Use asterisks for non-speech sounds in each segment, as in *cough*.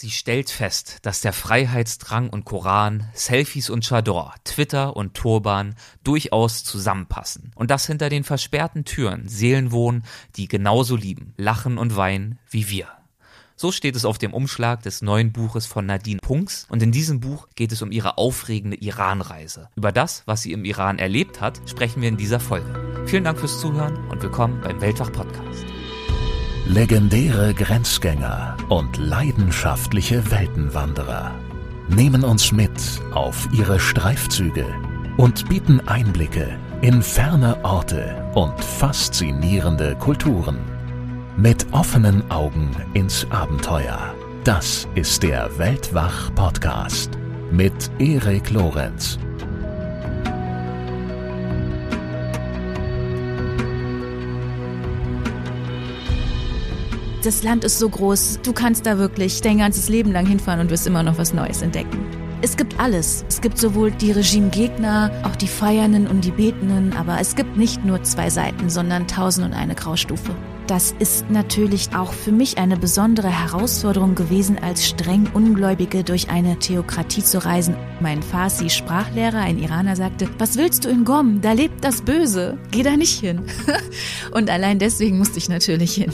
Sie stellt fest, dass der Freiheitsdrang und Koran, Selfies und Chador, Twitter und Turban durchaus zusammenpassen. Und dass hinter den versperrten Türen Seelen wohnen, die genauso lieben, lachen und weinen wie wir. So steht es auf dem Umschlag des neuen Buches von Nadine Punks und in diesem Buch geht es um ihre aufregende Iranreise. Über das, was sie im Iran erlebt hat, sprechen wir in dieser Folge. Vielen Dank fürs Zuhören und willkommen beim Weltwach Podcast. Legendäre Grenzgänger und leidenschaftliche Weltenwanderer nehmen uns mit auf ihre Streifzüge und bieten Einblicke in ferne Orte und faszinierende Kulturen. Mit offenen Augen ins Abenteuer. Das ist der Weltwach-Podcast mit Erik Lorenz. Das Land ist so groß, du kannst da wirklich dein ganzes Leben lang hinfahren und wirst immer noch was Neues entdecken. Es gibt alles. Es gibt sowohl die Regimegegner, auch die Feiernden und die Betenden, aber es gibt nicht nur zwei Seiten, sondern tausend und eine Graustufe. Das ist natürlich auch für mich eine besondere Herausforderung gewesen, als streng Ungläubige durch eine Theokratie zu reisen. Mein Farsi-Sprachlehrer, ein Iraner, sagte, was willst du in Gom? Da lebt das Böse. Geh da nicht hin. *laughs* und allein deswegen musste ich natürlich hin.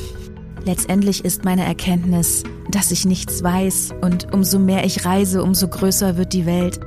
Letztendlich ist meine Erkenntnis, dass ich nichts weiß und umso mehr ich reise, umso größer wird die Welt.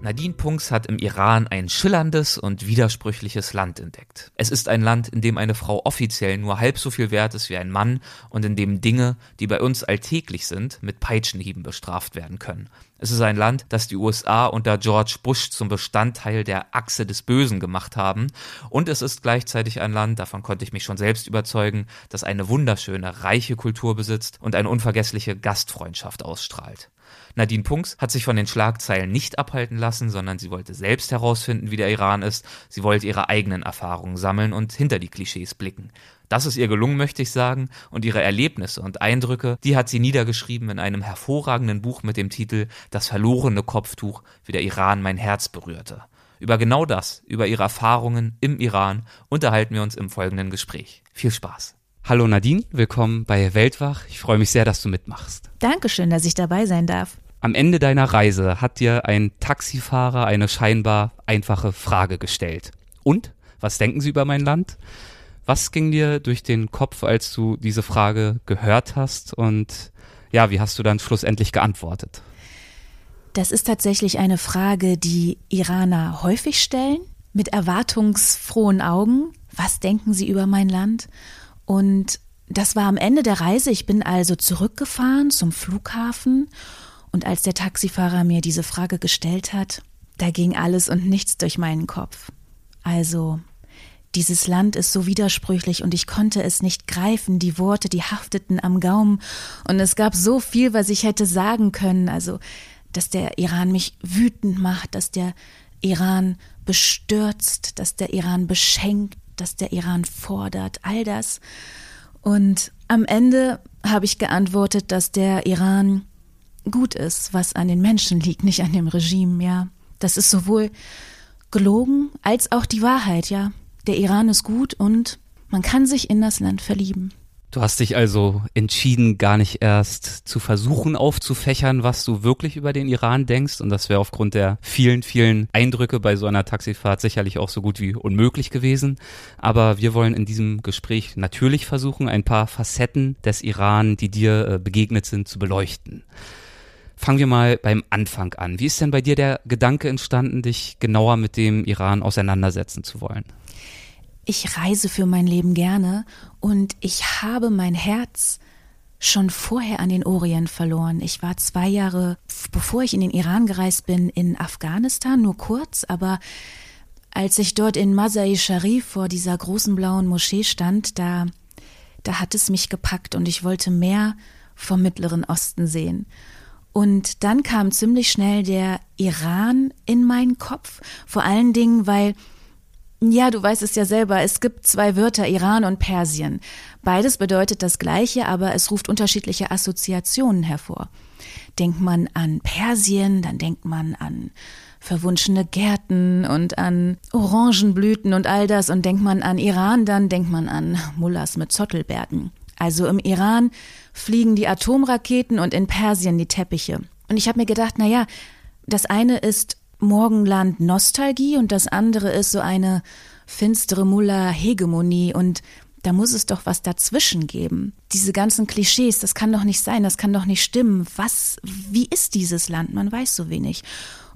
Nadine Punks hat im Iran ein schillerndes und widersprüchliches Land entdeckt. Es ist ein Land, in dem eine Frau offiziell nur halb so viel wert ist wie ein Mann und in dem Dinge, die bei uns alltäglich sind, mit Peitschenhieben bestraft werden können. Es ist ein Land, das die USA unter George Bush zum Bestandteil der Achse des Bösen gemacht haben. Und es ist gleichzeitig ein Land, davon konnte ich mich schon selbst überzeugen, das eine wunderschöne, reiche Kultur besitzt und eine unvergessliche Gastfreundschaft ausstrahlt. Nadine Punks hat sich von den Schlagzeilen nicht abhalten lassen, sondern sie wollte selbst herausfinden, wie der Iran ist. Sie wollte ihre eigenen Erfahrungen sammeln und hinter die Klischees blicken. Das ist ihr gelungen, möchte ich sagen, und ihre Erlebnisse und Eindrücke, die hat sie niedergeschrieben in einem hervorragenden Buch mit dem Titel Das verlorene Kopftuch, wie der Iran mein Herz berührte. Über genau das, über ihre Erfahrungen im Iran, unterhalten wir uns im folgenden Gespräch. Viel Spaß. Hallo Nadine, willkommen bei Weltwach. Ich freue mich sehr, dass du mitmachst. Dankeschön, dass ich dabei sein darf. Am Ende deiner Reise hat dir ein Taxifahrer eine scheinbar einfache Frage gestellt. Und? Was denken Sie über mein Land? Was ging dir durch den Kopf, als du diese Frage gehört hast? Und ja, wie hast du dann schlussendlich geantwortet? Das ist tatsächlich eine Frage, die Iraner häufig stellen, mit erwartungsfrohen Augen. Was denken sie über mein Land? Und das war am Ende der Reise. Ich bin also zurückgefahren zum Flughafen. Und als der Taxifahrer mir diese Frage gestellt hat, da ging alles und nichts durch meinen Kopf. Also, dieses Land ist so widersprüchlich und ich konnte es nicht greifen, die Worte, die hafteten am Gaumen und es gab so viel, was ich hätte sagen können, also, dass der Iran mich wütend macht, dass der Iran bestürzt, dass der Iran beschenkt, dass der Iran fordert, all das. Und am Ende habe ich geantwortet, dass der Iran gut ist, was an den Menschen liegt, nicht an dem Regime, ja. Das ist sowohl gelogen als auch die Wahrheit, ja der Iran ist gut und man kann sich in das Land verlieben. Du hast dich also entschieden, gar nicht erst zu versuchen aufzufächern, was du wirklich über den Iran denkst. Und das wäre aufgrund der vielen, vielen Eindrücke bei so einer Taxifahrt sicherlich auch so gut wie unmöglich gewesen. Aber wir wollen in diesem Gespräch natürlich versuchen, ein paar Facetten des Iran, die dir äh, begegnet sind, zu beleuchten. Fangen wir mal beim Anfang an. Wie ist denn bei dir der Gedanke entstanden, dich genauer mit dem Iran auseinandersetzen zu wollen? ich reise für mein Leben gerne und ich habe mein Herz schon vorher an den Orient verloren. Ich war zwei Jahre, bevor ich in den Iran gereist bin, in Afghanistan, nur kurz, aber als ich dort in Masai Sharif vor dieser großen blauen Moschee stand, da, da hat es mich gepackt und ich wollte mehr vom Mittleren Osten sehen. Und dann kam ziemlich schnell der Iran in meinen Kopf, vor allen Dingen, weil ja, du weißt es ja selber, es gibt zwei Wörter, Iran und Persien. Beides bedeutet das gleiche, aber es ruft unterschiedliche Assoziationen hervor. Denkt man an Persien, dann denkt man an verwunschene Gärten und an Orangenblüten und all das und denkt man an Iran, dann denkt man an Mullahs mit Zottelbärten. Also im Iran fliegen die Atomraketen und in Persien die Teppiche. Und ich habe mir gedacht, na ja, das eine ist Morgenland Nostalgie und das andere ist so eine finstere Mullah Hegemonie und da muss es doch was dazwischen geben. Diese ganzen Klischees, das kann doch nicht sein, das kann doch nicht stimmen. Was, wie ist dieses Land? Man weiß so wenig.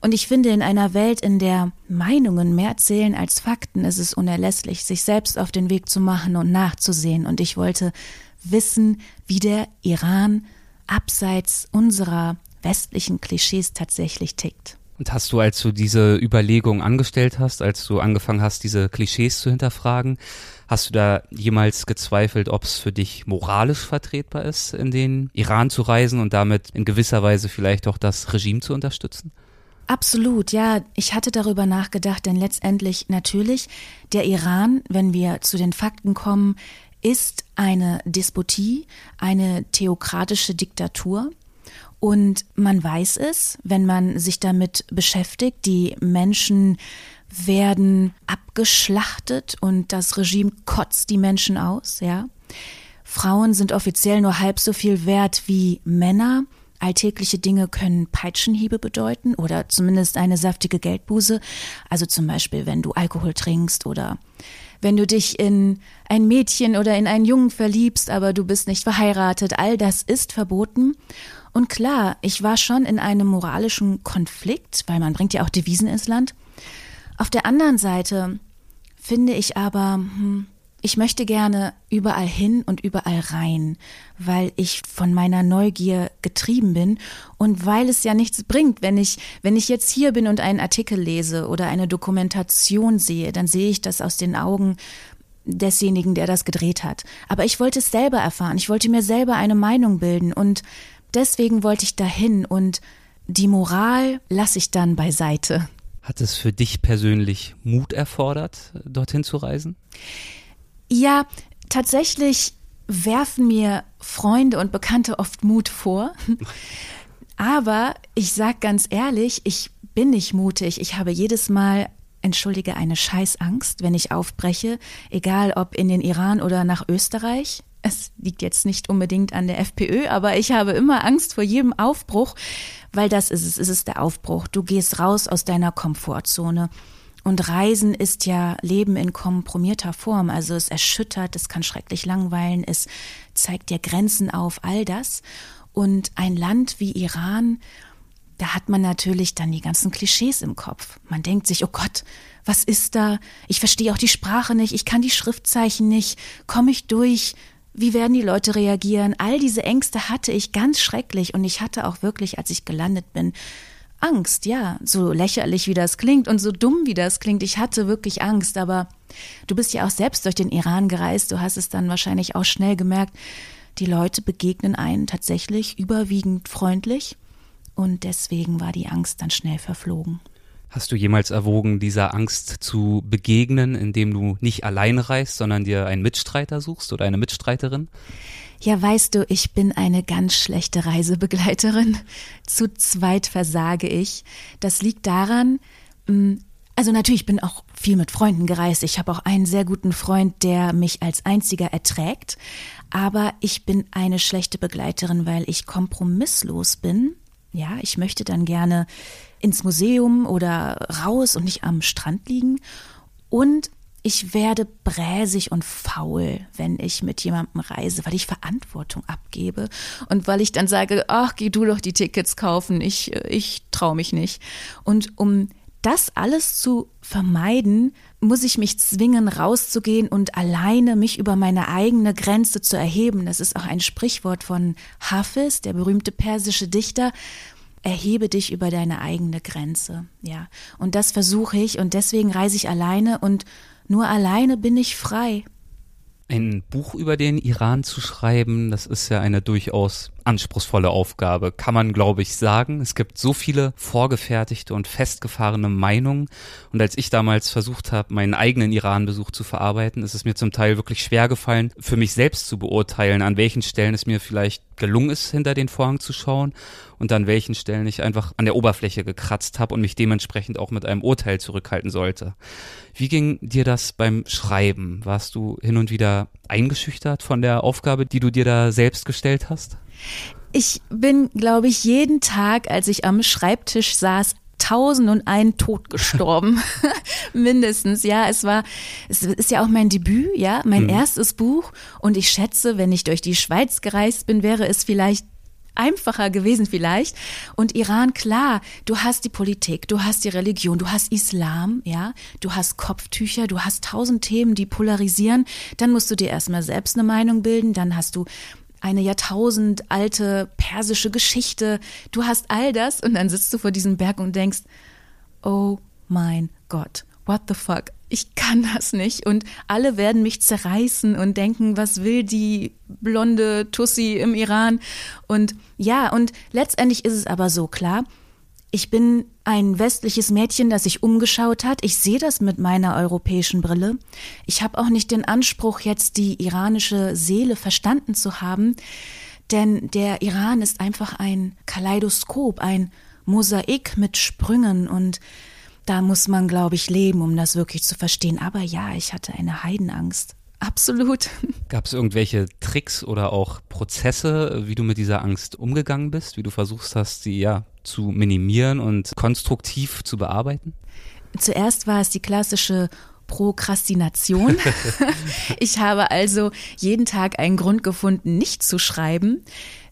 Und ich finde, in einer Welt, in der Meinungen mehr zählen als Fakten, ist es unerlässlich, sich selbst auf den Weg zu machen und nachzusehen. Und ich wollte wissen, wie der Iran abseits unserer westlichen Klischees tatsächlich tickt. Und hast du, als du diese Überlegung angestellt hast, als du angefangen hast, diese Klischees zu hinterfragen, hast du da jemals gezweifelt, ob es für dich moralisch vertretbar ist, in den Iran zu reisen und damit in gewisser Weise vielleicht auch das Regime zu unterstützen? Absolut, ja. Ich hatte darüber nachgedacht, denn letztendlich natürlich, der Iran, wenn wir zu den Fakten kommen, ist eine Despotie, eine theokratische Diktatur. Und man weiß es, wenn man sich damit beschäftigt, die Menschen werden abgeschlachtet und das Regime kotzt die Menschen aus, ja. Frauen sind offiziell nur halb so viel wert wie Männer. Alltägliche Dinge können Peitschenhiebe bedeuten oder zumindest eine saftige Geldbuße. Also zum Beispiel, wenn du Alkohol trinkst oder wenn du dich in ein Mädchen oder in einen Jungen verliebst, aber du bist nicht verheiratet. All das ist verboten. Und klar, ich war schon in einem moralischen Konflikt, weil man bringt ja auch Devisen ins Land. Auf der anderen Seite finde ich aber, hm, ich möchte gerne überall hin und überall rein, weil ich von meiner Neugier getrieben bin und weil es ja nichts bringt, wenn ich, wenn ich jetzt hier bin und einen Artikel lese oder eine Dokumentation sehe, dann sehe ich das aus den Augen desjenigen, der das gedreht hat. Aber ich wollte es selber erfahren, ich wollte mir selber eine Meinung bilden und deswegen wollte ich dahin und die Moral lasse ich dann beiseite. Hat es für dich persönlich Mut erfordert, dorthin zu reisen? Ja, tatsächlich werfen mir Freunde und Bekannte oft Mut vor. *laughs* Aber ich sag ganz ehrlich, ich bin nicht mutig. Ich habe jedes Mal, entschuldige, eine Scheißangst, wenn ich aufbreche, egal ob in den Iran oder nach Österreich. Es liegt jetzt nicht unbedingt an der FPÖ, aber ich habe immer Angst vor jedem Aufbruch, weil das ist es, es ist der Aufbruch. Du gehst raus aus deiner Komfortzone. Und Reisen ist ja Leben in komprimierter Form. Also es erschüttert, es kann schrecklich langweilen, es zeigt dir Grenzen auf, all das. Und ein Land wie Iran, da hat man natürlich dann die ganzen Klischees im Kopf. Man denkt sich, oh Gott, was ist da? Ich verstehe auch die Sprache nicht, ich kann die Schriftzeichen nicht, komme ich durch? Wie werden die Leute reagieren? All diese Ängste hatte ich ganz schrecklich und ich hatte auch wirklich, als ich gelandet bin, Angst, ja, so lächerlich wie das klingt und so dumm wie das klingt. Ich hatte wirklich Angst, aber du bist ja auch selbst durch den Iran gereist. Du hast es dann wahrscheinlich auch schnell gemerkt. Die Leute begegnen einen tatsächlich überwiegend freundlich und deswegen war die Angst dann schnell verflogen. Hast du jemals erwogen, dieser Angst zu begegnen, indem du nicht allein reist, sondern dir einen Mitstreiter suchst oder eine Mitstreiterin? Ja, weißt du, ich bin eine ganz schlechte Reisebegleiterin. Zu zweit versage ich. Das liegt daran, mm, also natürlich bin auch viel mit Freunden gereist. Ich habe auch einen sehr guten Freund, der mich als einziger erträgt. Aber ich bin eine schlechte Begleiterin, weil ich kompromisslos bin. Ja, ich möchte dann gerne ins Museum oder raus und nicht am Strand liegen. Und ich werde bräsig und faul, wenn ich mit jemandem reise, weil ich Verantwortung abgebe und weil ich dann sage, ach, geh du doch die Tickets kaufen, ich, ich traue mich nicht. Und um das alles zu vermeiden, muss ich mich zwingen, rauszugehen und alleine mich über meine eigene Grenze zu erheben. Das ist auch ein Sprichwort von Hafiz, der berühmte persische Dichter. Erhebe dich über deine eigene Grenze. Ja. Und das versuche ich und deswegen reise ich alleine und nur alleine bin ich frei. Ein Buch über den Iran zu schreiben, das ist ja eine durchaus anspruchsvolle Aufgabe, kann man, glaube ich, sagen. Es gibt so viele vorgefertigte und festgefahrene Meinungen. Und als ich damals versucht habe, meinen eigenen Iran-Besuch zu verarbeiten, ist es mir zum Teil wirklich schwer gefallen, für mich selbst zu beurteilen, an welchen Stellen es mir vielleicht gelungen ist, hinter den Vorhang zu schauen und an welchen Stellen ich einfach an der Oberfläche gekratzt habe und mich dementsprechend auch mit einem Urteil zurückhalten sollte. Wie ging dir das beim Schreiben? Warst du hin und wieder eingeschüchtert von der Aufgabe, die du dir da selbst gestellt hast? Ich bin, glaube ich, jeden Tag, als ich am Schreibtisch saß, tausend und einen Tod gestorben. *laughs* *laughs* Mindestens, ja. Es war, es ist ja auch mein Debüt, ja, mein mhm. erstes Buch. Und ich schätze, wenn ich durch die Schweiz gereist bin, wäre es vielleicht einfacher gewesen vielleicht. Und Iran, klar, du hast die Politik, du hast die Religion, du hast Islam, ja, du hast Kopftücher, du hast tausend Themen, die polarisieren. Dann musst du dir erstmal selbst eine Meinung bilden, dann hast du eine jahrtausendalte persische Geschichte. Du hast all das und dann sitzt du vor diesem Berg und denkst, oh mein Gott, what the fuck? Ich kann das nicht. Und alle werden mich zerreißen und denken, was will die blonde Tussi im Iran? Und ja, und letztendlich ist es aber so klar, ich bin ein westliches Mädchen, das sich umgeschaut hat. Ich sehe das mit meiner europäischen Brille. Ich habe auch nicht den Anspruch, jetzt die iranische Seele verstanden zu haben, denn der Iran ist einfach ein Kaleidoskop, ein Mosaik mit Sprüngen und da muss man, glaube ich, leben, um das wirklich zu verstehen. Aber ja, ich hatte eine Heidenangst. Absolut. *laughs* Gab es irgendwelche Tricks oder auch Prozesse, wie du mit dieser Angst umgegangen bist, wie du versuchst hast, sie ja zu minimieren und konstruktiv zu bearbeiten? Zuerst war es die klassische Prokrastination. *laughs* ich habe also jeden Tag einen Grund gefunden, nicht zu schreiben.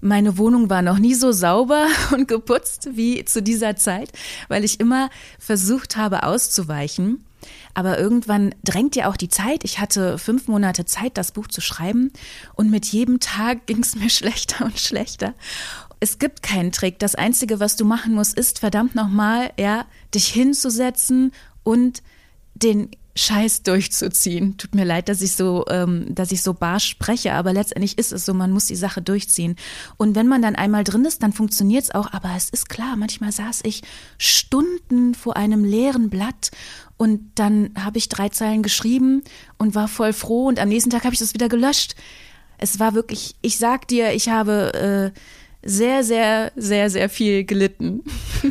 Meine Wohnung war noch nie so sauber *laughs* und geputzt wie zu dieser Zeit, weil ich immer versucht habe auszuweichen. Aber irgendwann drängt ja auch die Zeit. Ich hatte fünf Monate Zeit, das Buch zu schreiben. Und mit jedem Tag ging es *laughs* mir schlechter und schlechter. Es gibt keinen Trick. Das Einzige, was du machen musst, ist verdammt nochmal, ja, dich hinzusetzen und den Scheiß durchzuziehen. Tut mir leid, dass ich so, ähm, dass ich so barsch spreche, aber letztendlich ist es so, man muss die Sache durchziehen. Und wenn man dann einmal drin ist, dann funktioniert es auch. Aber es ist klar, manchmal saß ich Stunden vor einem leeren Blatt und dann habe ich drei Zeilen geschrieben und war voll froh und am nächsten Tag habe ich das wieder gelöscht. Es war wirklich, ich sag dir, ich habe äh, sehr, sehr, sehr, sehr viel gelitten. *laughs*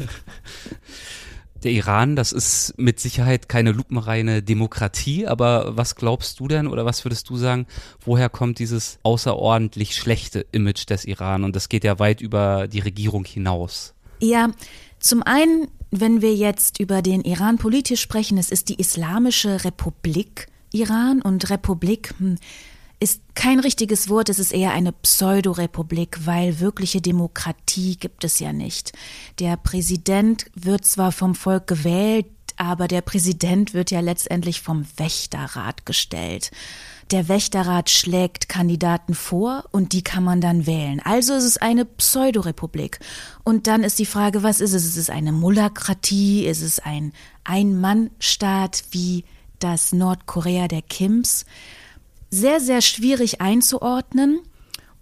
Der Iran, das ist mit Sicherheit keine lupenreine Demokratie, aber was glaubst du denn oder was würdest du sagen, woher kommt dieses außerordentlich schlechte Image des Iran? Und das geht ja weit über die Regierung hinaus. Ja, zum einen wenn wir jetzt über den Iran politisch sprechen, es ist die Islamische Republik Iran und Republik hm, ist kein richtiges Wort, es ist eher eine Pseudorepublik, weil wirkliche Demokratie gibt es ja nicht. Der Präsident wird zwar vom Volk gewählt, aber der Präsident wird ja letztendlich vom Wächterrat gestellt. Der Wächterrat schlägt Kandidaten vor und die kann man dann wählen. Also ist es eine Pseudorepublik. Und dann ist die Frage, was ist es? Ist es eine Mulakratie? Ist es ein Ein-Mann-Staat wie das Nordkorea der Kims? Sehr, sehr schwierig einzuordnen.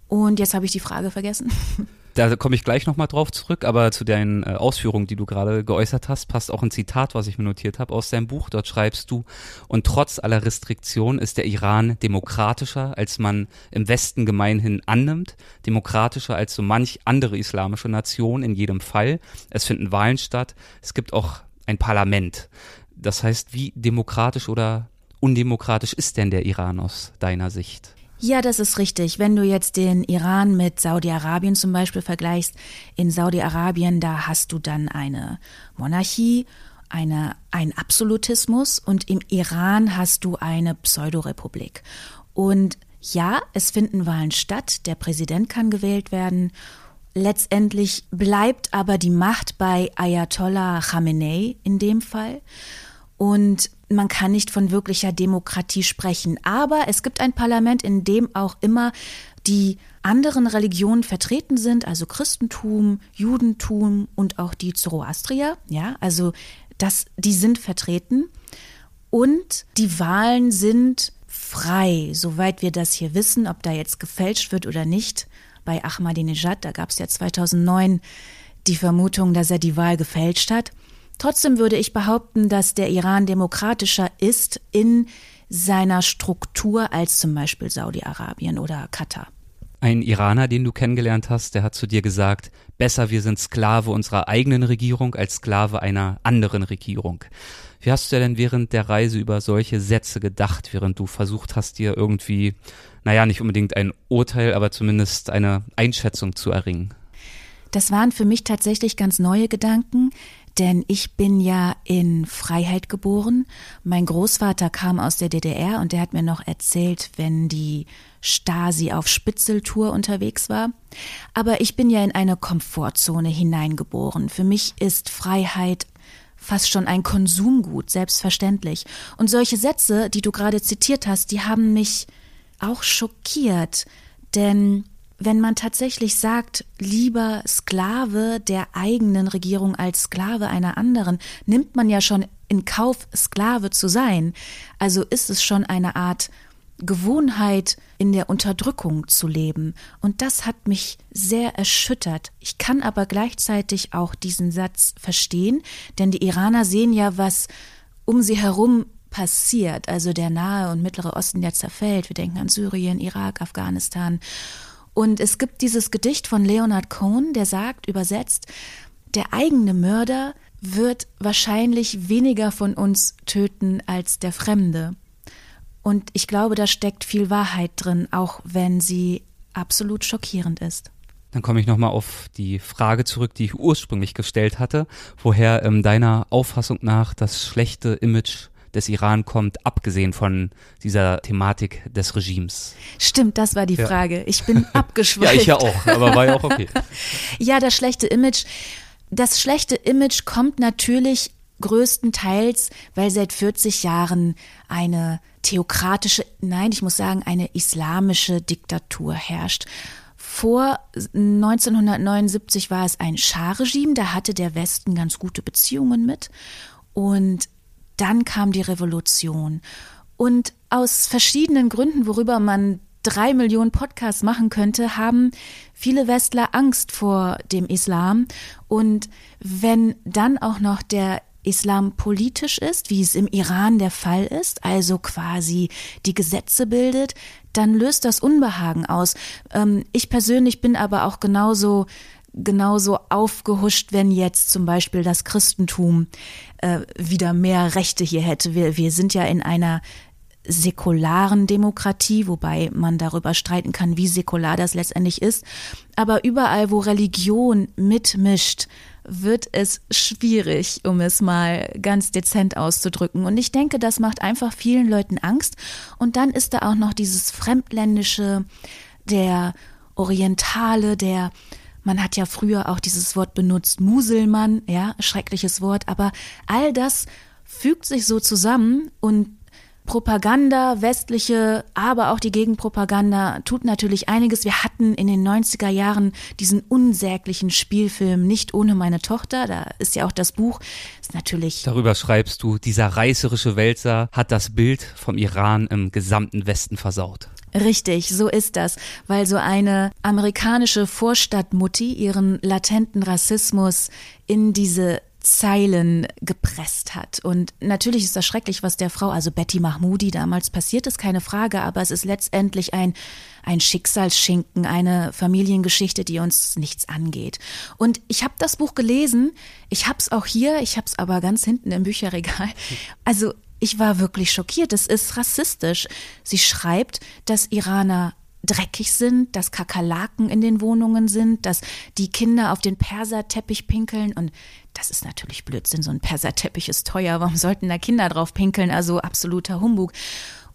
Und jetzt habe ich die Frage vergessen. *laughs* da komme ich gleich nochmal drauf zurück, aber zu deinen äh, Ausführungen, die du gerade geäußert hast, passt auch ein Zitat, was ich mir notiert habe aus deinem Buch. Dort schreibst du, und trotz aller Restriktionen ist der Iran demokratischer, als man im Westen gemeinhin annimmt, demokratischer als so manch andere islamische Nation in jedem Fall. Es finden Wahlen statt, es gibt auch ein Parlament. Das heißt, wie demokratisch oder undemokratisch ist denn der Iran aus deiner Sicht? Ja, das ist richtig. Wenn du jetzt den Iran mit Saudi-Arabien zum Beispiel vergleichst, in Saudi-Arabien, da hast du dann eine Monarchie, eine, ein Absolutismus und im Iran hast du eine Pseudorepublik. Und ja, es finden Wahlen statt, der Präsident kann gewählt werden. Letztendlich bleibt aber die Macht bei Ayatollah Khamenei in dem Fall. Und man kann nicht von wirklicher Demokratie sprechen. Aber es gibt ein Parlament, in dem auch immer die anderen Religionen vertreten sind, also Christentum, Judentum und auch die Zoroastrier. Ja, also das, die sind vertreten. Und die Wahlen sind frei, soweit wir das hier wissen, ob da jetzt gefälscht wird oder nicht bei Ahmadinejad. Da gab es ja 2009 die Vermutung, dass er die Wahl gefälscht hat. Trotzdem würde ich behaupten, dass der Iran demokratischer ist in seiner Struktur als zum Beispiel Saudi-Arabien oder Katar. Ein Iraner, den du kennengelernt hast, der hat zu dir gesagt, besser wir sind Sklave unserer eigenen Regierung als Sklave einer anderen Regierung. Wie hast du denn während der Reise über solche Sätze gedacht, während du versucht hast, dir irgendwie, naja, nicht unbedingt ein Urteil, aber zumindest eine Einschätzung zu erringen? Das waren für mich tatsächlich ganz neue Gedanken, denn ich bin ja in Freiheit geboren. Mein Großvater kam aus der DDR und der hat mir noch erzählt, wenn die Stasi auf Spitzeltour unterwegs war. Aber ich bin ja in eine Komfortzone hineingeboren. Für mich ist Freiheit fast schon ein Konsumgut, selbstverständlich. Und solche Sätze, die du gerade zitiert hast, die haben mich auch schockiert. Denn wenn man tatsächlich sagt, lieber Sklave der eigenen Regierung als Sklave einer anderen, nimmt man ja schon in Kauf, Sklave zu sein. Also ist es schon eine Art Gewohnheit, in der Unterdrückung zu leben. Und das hat mich sehr erschüttert. Ich kann aber gleichzeitig auch diesen Satz verstehen, denn die Iraner sehen ja, was um sie herum passiert. Also der Nahe und Mittlere Osten, der zerfällt. Wir denken an Syrien, Irak, Afghanistan. Und es gibt dieses Gedicht von Leonard Cohen, der sagt, übersetzt, der eigene Mörder wird wahrscheinlich weniger von uns töten als der Fremde. Und ich glaube, da steckt viel Wahrheit drin, auch wenn sie absolut schockierend ist. Dann komme ich nochmal auf die Frage zurück, die ich ursprünglich gestellt hatte, woher ähm, deiner Auffassung nach das schlechte Image des Iran kommt, abgesehen von dieser Thematik des Regimes? Stimmt, das war die Frage. Ich bin *laughs* abgeschweift. ja, ich ja auch, aber war ja auch okay. *laughs* ja, das schlechte Image. Das schlechte Image kommt natürlich größtenteils, weil seit 40 Jahren eine theokratische, nein, ich muss sagen, eine islamische Diktatur herrscht. Vor 1979 war es ein Schah-Regime, da hatte der Westen ganz gute Beziehungen mit. Und dann kam die Revolution. Und aus verschiedenen Gründen, worüber man drei Millionen Podcasts machen könnte, haben viele Westler Angst vor dem Islam. Und wenn dann auch noch der Islam politisch ist, wie es im Iran der Fall ist, also quasi die Gesetze bildet, dann löst das Unbehagen aus. Ähm, ich persönlich bin aber auch genauso genauso aufgehuscht, wenn jetzt zum Beispiel das Christentum äh, wieder mehr Rechte hier hätte. Wir, wir sind ja in einer säkularen Demokratie, wobei man darüber streiten kann, wie säkular das letztendlich ist. Aber überall, wo Religion mitmischt, wird es schwierig, um es mal ganz dezent auszudrücken. Und ich denke, das macht einfach vielen Leuten Angst. Und dann ist da auch noch dieses Fremdländische, der Orientale, der man hat ja früher auch dieses Wort benutzt, Muselmann, ja, schreckliches Wort, aber all das fügt sich so zusammen und Propaganda, westliche, aber auch die Gegenpropaganda tut natürlich einiges. Wir hatten in den 90er Jahren diesen unsäglichen Spielfilm Nicht ohne meine Tochter. Da ist ja auch das Buch. Ist natürlich. Darüber schreibst du, dieser reißerische Wälzer hat das Bild vom Iran im gesamten Westen versaut. Richtig, so ist das, weil so eine amerikanische Vorstadtmutti ihren latenten Rassismus in diese Zeilen gepresst hat. Und natürlich ist das schrecklich, was der Frau, also Betty Mahmoudi damals passiert ist, keine Frage, aber es ist letztendlich ein, ein Schicksalsschinken, eine Familiengeschichte, die uns nichts angeht. Und ich habe das Buch gelesen, ich habe es auch hier, ich habe es aber ganz hinten im Bücherregal. Also ich war wirklich schockiert. Es ist rassistisch. Sie schreibt, dass Iraner dreckig sind, dass Kakerlaken in den Wohnungen sind, dass die Kinder auf den Perserteppich pinkeln und das ist natürlich Blödsinn. So ein Perserteppich ist teuer. Warum sollten da Kinder drauf pinkeln? Also absoluter Humbug.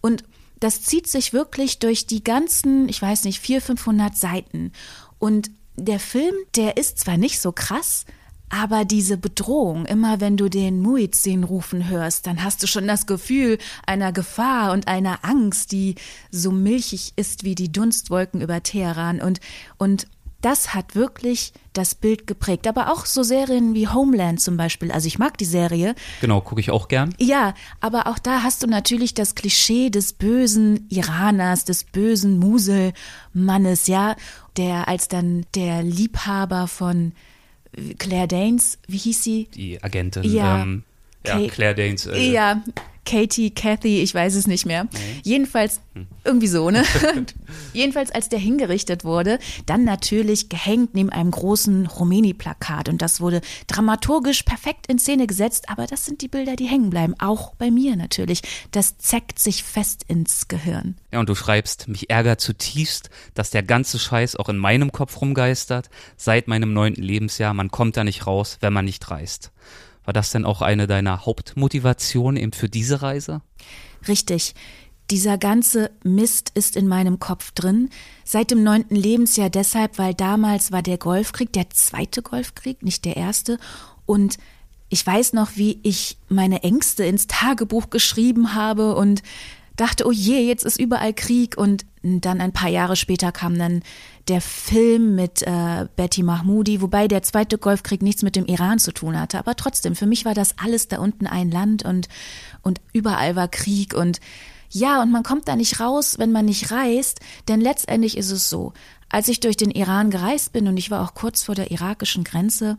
Und das zieht sich wirklich durch die ganzen, ich weiß nicht, vier, 500 Seiten. Und der Film, der ist zwar nicht so krass, aber diese Bedrohung, immer wenn du den Muizin rufen hörst, dann hast du schon das Gefühl einer Gefahr und einer Angst, die so milchig ist wie die Dunstwolken über Teheran. Und, und das hat wirklich das Bild geprägt. Aber auch so Serien wie Homeland zum Beispiel. Also ich mag die Serie. Genau, gucke ich auch gern. Ja, aber auch da hast du natürlich das Klischee des bösen Iraners, des bösen Muselmannes, ja, der als dann der Liebhaber von Claire Danes, wie hieß sie? Die Agentin. Ja. Ähm, ja, Claire Danes. Äh, Ja, Katie, Kathy, ich weiß es nicht mehr. Jedenfalls, irgendwie so, ne? *laughs* Jedenfalls, als der hingerichtet wurde, dann natürlich gehängt neben einem großen Rumeni-Plakat. Und das wurde dramaturgisch perfekt in Szene gesetzt. Aber das sind die Bilder, die hängen bleiben. Auch bei mir natürlich. Das zeckt sich fest ins Gehirn. Ja, und du schreibst, mich ärgert zutiefst, dass der ganze Scheiß auch in meinem Kopf rumgeistert, seit meinem neunten Lebensjahr. Man kommt da nicht raus, wenn man nicht reist. War das denn auch eine deiner Hauptmotivationen eben für diese Reise? Richtig. Dieser ganze Mist ist in meinem Kopf drin. Seit dem neunten Lebensjahr deshalb, weil damals war der Golfkrieg, der zweite Golfkrieg, nicht der erste. Und ich weiß noch, wie ich meine Ängste ins Tagebuch geschrieben habe und dachte, oh je, jetzt ist überall Krieg. Und dann ein paar Jahre später kam dann der Film mit äh, Betty Mahmoudi, wobei der zweite Golfkrieg nichts mit dem Iran zu tun hatte. Aber trotzdem, für mich war das alles da unten ein Land und, und überall war Krieg und ja, und man kommt da nicht raus, wenn man nicht reist, denn letztendlich ist es so, als ich durch den Iran gereist bin und ich war auch kurz vor der irakischen Grenze,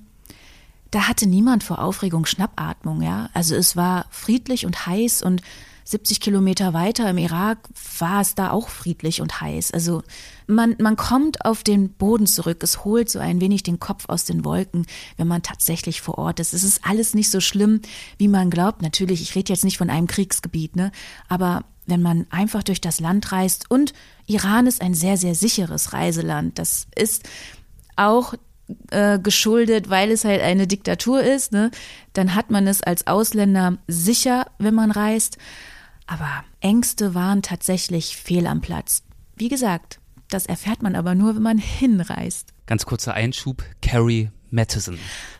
da hatte niemand vor Aufregung Schnappatmung, ja. Also es war friedlich und heiß und 70 Kilometer weiter im Irak war es da auch friedlich und heiß. Also man, man kommt auf den Boden zurück. Es holt so ein wenig den Kopf aus den Wolken, wenn man tatsächlich vor Ort ist. Es ist alles nicht so schlimm, wie man glaubt. Natürlich, ich rede jetzt nicht von einem Kriegsgebiet, ne? Aber wenn man einfach durch das Land reist und Iran ist ein sehr, sehr sicheres Reiseland. Das ist auch äh, geschuldet, weil es halt eine Diktatur ist, ne? dann hat man es als Ausländer sicher, wenn man reist. Aber Ängste waren tatsächlich fehl am Platz. Wie gesagt, das erfährt man aber nur, wenn man *laughs* hinreist. Ganz kurzer Einschub, Carrie Matheson.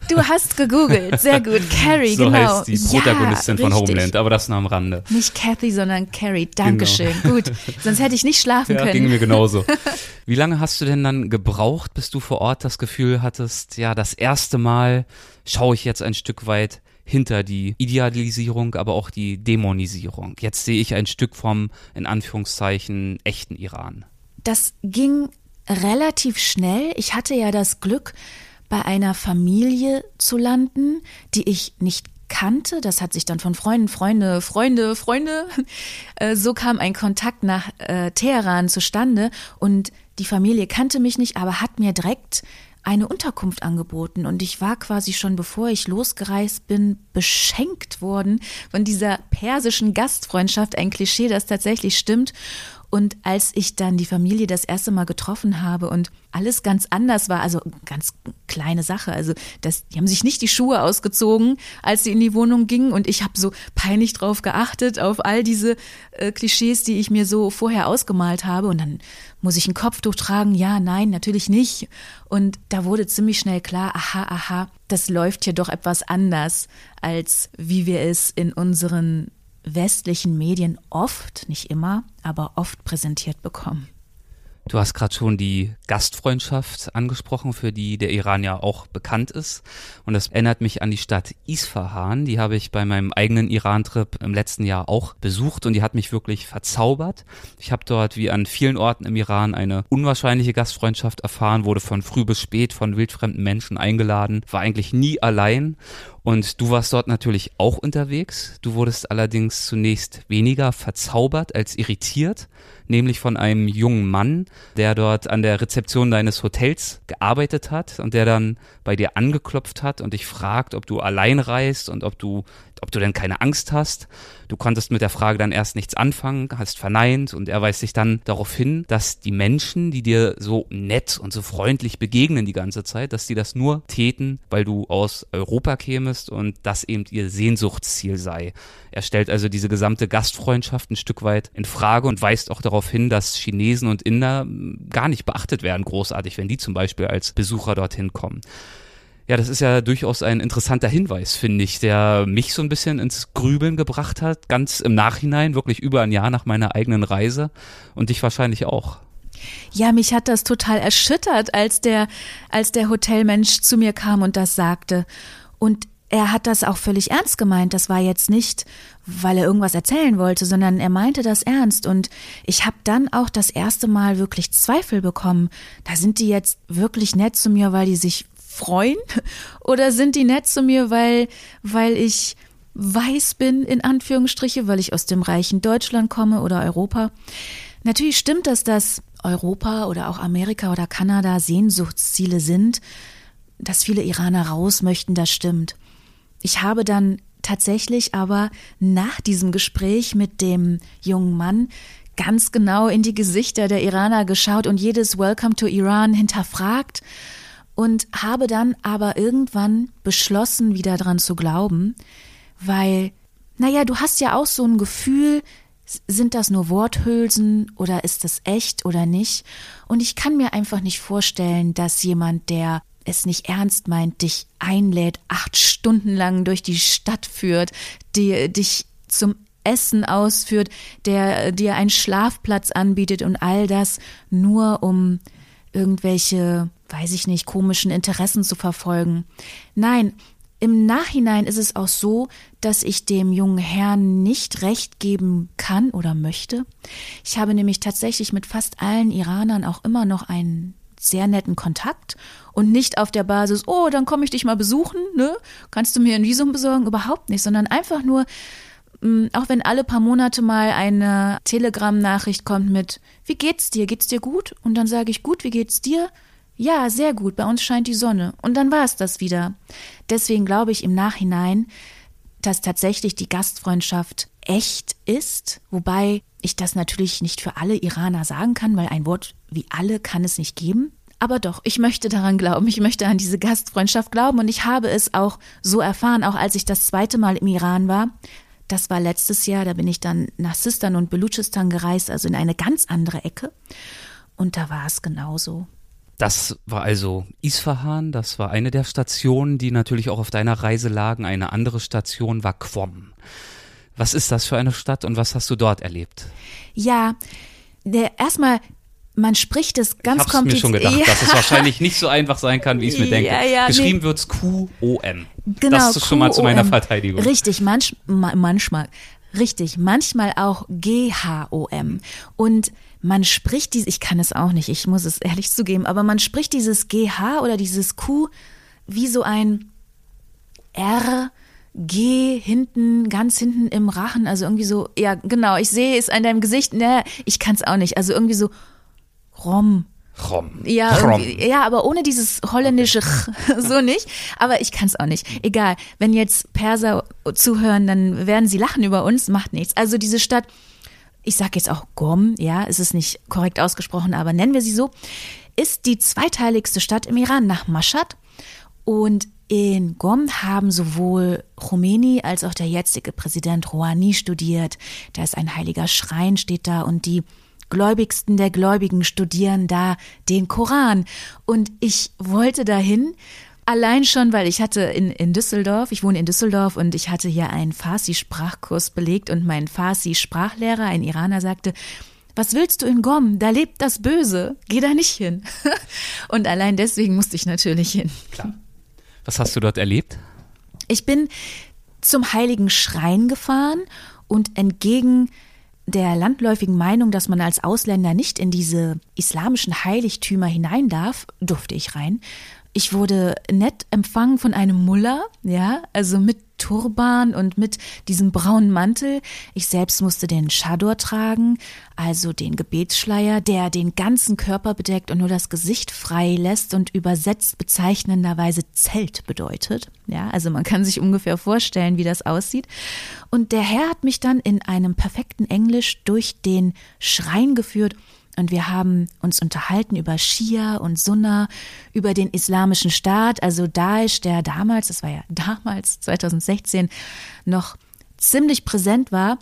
Du hast gegoogelt, sehr gut. *laughs* Carrie, so genau. heißt die Protagonistin ja, von richtig. Homeland, aber das nur am Rande. Nicht Kathy, sondern Carrie. Dankeschön. Gut, sonst hätte ich nicht schlafen Ja, können. ging mir genauso. *laughs* Wie lange hast du denn dann gebraucht, bis du vor Ort das Gefühl hattest, ja, das erste Mal schaue ich jetzt ein Stück weit hinter die Idealisierung, aber auch die Dämonisierung. Jetzt sehe ich ein Stück vom, in Anführungszeichen, echten Iran. Das ging relativ schnell. Ich hatte ja das Glück, bei einer Familie zu landen, die ich nicht kannte. Das hat sich dann von Freunden, Freunde, Freunde, Freunde. *laughs* Äh, So kam ein Kontakt nach äh, Teheran zustande und die Familie kannte mich nicht, aber hat mir direkt eine Unterkunft angeboten und ich war quasi schon bevor ich losgereist bin beschenkt worden von dieser persischen Gastfreundschaft, ein Klischee, das tatsächlich stimmt. Und als ich dann die Familie das erste Mal getroffen habe und alles ganz anders war, also ganz kleine Sache, also das, die haben sich nicht die Schuhe ausgezogen, als sie in die Wohnung gingen und ich habe so peinlich drauf geachtet, auf all diese äh, Klischees, die ich mir so vorher ausgemalt habe und dann muss ich ein Kopftuch tragen? Ja, nein, natürlich nicht. Und da wurde ziemlich schnell klar, aha, aha, das läuft hier doch etwas anders, als wie wir es in unseren westlichen Medien oft, nicht immer, aber oft präsentiert bekommen. Du hast gerade schon die Gastfreundschaft angesprochen, für die der Iran ja auch bekannt ist. Und das erinnert mich an die Stadt Isfahan. Die habe ich bei meinem eigenen Iran-Trip im letzten Jahr auch besucht und die hat mich wirklich verzaubert. Ich habe dort wie an vielen Orten im Iran eine unwahrscheinliche Gastfreundschaft erfahren, wurde von früh bis spät von wildfremden Menschen eingeladen, war eigentlich nie allein. Und du warst dort natürlich auch unterwegs. Du wurdest allerdings zunächst weniger verzaubert als irritiert, nämlich von einem jungen Mann, der dort an der Rezeption deines Hotels gearbeitet hat und der dann bei dir angeklopft hat und dich fragt, ob du allein reist und ob du, ob du denn keine Angst hast. Du konntest mit der Frage dann erst nichts anfangen, hast verneint und er weist dich dann darauf hin, dass die Menschen, die dir so nett und so freundlich begegnen die ganze Zeit, dass die das nur täten, weil du aus Europa kämest und das eben ihr Sehnsuchtsziel sei. Er stellt also diese gesamte Gastfreundschaft ein Stück weit in Frage und weist auch darauf hin, dass Chinesen und Inder gar nicht beachtet werden, großartig, wenn die zum Beispiel als Besucher dorthin kommen. Ja, das ist ja durchaus ein interessanter Hinweis, finde ich, der mich so ein bisschen ins Grübeln gebracht hat, ganz im Nachhinein, wirklich über ein Jahr nach meiner eigenen Reise und dich wahrscheinlich auch. Ja, mich hat das total erschüttert, als der, als der Hotelmensch zu mir kam und das sagte. Und er hat das auch völlig ernst gemeint. Das war jetzt nicht, weil er irgendwas erzählen wollte, sondern er meinte das ernst. Und ich habe dann auch das erste Mal wirklich Zweifel bekommen. Da sind die jetzt wirklich nett zu mir, weil die sich freuen? *laughs* Oder sind die nett zu mir, weil, weil ich weiß bin, in Anführungsstriche, weil ich aus dem reichen Deutschland komme oder Europa? Natürlich stimmt das, dass Europa oder auch Amerika oder Kanada Sehnsuchtsziele sind. Dass viele Iraner raus möchten, das stimmt. Ich habe dann tatsächlich aber nach diesem Gespräch mit dem jungen Mann ganz genau in die Gesichter der Iraner geschaut und jedes Welcome to Iran hinterfragt und habe dann aber irgendwann beschlossen, wieder dran zu glauben, weil, naja, du hast ja auch so ein Gefühl, sind das nur Worthülsen oder ist das echt oder nicht? Und ich kann mir einfach nicht vorstellen, dass jemand, der es nicht ernst meint, dich einlädt, acht Stunden lang durch die Stadt führt, die, dich zum Essen ausführt, der dir einen Schlafplatz anbietet und all das nur um irgendwelche, weiß ich nicht, komischen Interessen zu verfolgen. Nein, im Nachhinein ist es auch so, dass ich dem jungen Herrn nicht recht geben kann oder möchte. Ich habe nämlich tatsächlich mit fast allen Iranern auch immer noch einen sehr netten Kontakt und nicht auf der Basis, oh, dann komme ich dich mal besuchen, ne? Kannst du mir ein Visum besorgen? Überhaupt nicht, sondern einfach nur, mm, auch wenn alle paar Monate mal eine Telegram-Nachricht kommt mit, wie geht's dir? Geht's dir gut? Und dann sage ich, gut, wie geht's dir? Ja, sehr gut, bei uns scheint die Sonne. Und dann war es das wieder. Deswegen glaube ich im Nachhinein, dass tatsächlich die Gastfreundschaft echt ist, wobei ich das natürlich nicht für alle Iraner sagen kann, weil ein Wort wie alle kann es nicht geben. Aber doch, ich möchte daran glauben, ich möchte an diese Gastfreundschaft glauben und ich habe es auch so erfahren, auch als ich das zweite Mal im Iran war. Das war letztes Jahr, da bin ich dann nach Sistan und Belutschistan gereist, also in eine ganz andere Ecke. Und da war es genauso. Das war also Isfahan, das war eine der Stationen, die natürlich auch auf deiner Reise lagen. Eine andere Station war Qom. Was ist das für eine Stadt und was hast du dort erlebt? Ja, der, erstmal man spricht es ganz kompliziert. Ich mir schon gedacht, ja. *laughs* dass es wahrscheinlich nicht so einfach sein kann, wie ich es mir denke. Ja, ja, Geschrieben nee. wird's Q-O-M. Genau. Das ist schon mal zu meiner Verteidigung. Richtig, manch, manchmal. Richtig, manchmal auch G-H-O-M. Und man spricht dieses, ich kann es auch nicht, ich muss es ehrlich zugeben, aber man spricht dieses G-H oder dieses Q wie so ein R, G hinten, ganz hinten im Rachen, also irgendwie so, ja, genau, ich sehe es an deinem Gesicht, ne, ich kann es auch nicht, also irgendwie so Rom. Rom. Ja, Rom. ja, aber ohne dieses holländische okay. *laughs* so nicht. Aber ich kann es auch nicht. Egal. Wenn jetzt Perser zuhören, dann werden sie lachen über uns, macht nichts. Also diese Stadt, ich sage jetzt auch Gom, ja, es ist nicht korrekt ausgesprochen, aber nennen wir sie so, ist die zweiteiligste Stadt im Iran nach Mashhad. Und in Gom haben sowohl Khomeini als auch der jetzige Präsident Rouhani studiert. Da ist ein heiliger Schrein, steht da, und die Gläubigsten der Gläubigen studieren da den Koran. Und ich wollte dahin, Allein schon, weil ich hatte in, in Düsseldorf, ich wohne in Düsseldorf und ich hatte hier einen Farsi-Sprachkurs belegt und mein Farsi-Sprachlehrer, ein Iraner, sagte, was willst du in Gom? Da lebt das Böse. Geh da nicht hin. *laughs* und allein deswegen musste ich natürlich hin. Klar. Was hast du dort erlebt? Ich bin zum Heiligen Schrein gefahren und entgegen der landläufigen Meinung, dass man als Ausländer nicht in diese islamischen Heiligtümer hinein darf, durfte ich rein. Ich wurde nett empfangen von einem Mullah, ja, also mit Turban und mit diesem braunen Mantel. Ich selbst musste den Chador tragen, also den Gebetsschleier, der den ganzen Körper bedeckt und nur das Gesicht frei lässt und übersetzt bezeichnenderweise Zelt bedeutet. Ja, also man kann sich ungefähr vorstellen, wie das aussieht. Und der Herr hat mich dann in einem perfekten Englisch durch den Schrein geführt und wir haben uns unterhalten über Schia und Sunna, über den islamischen Staat, also Daesh, der damals, das war ja *laughs* damals, 2016, noch ziemlich präsent war.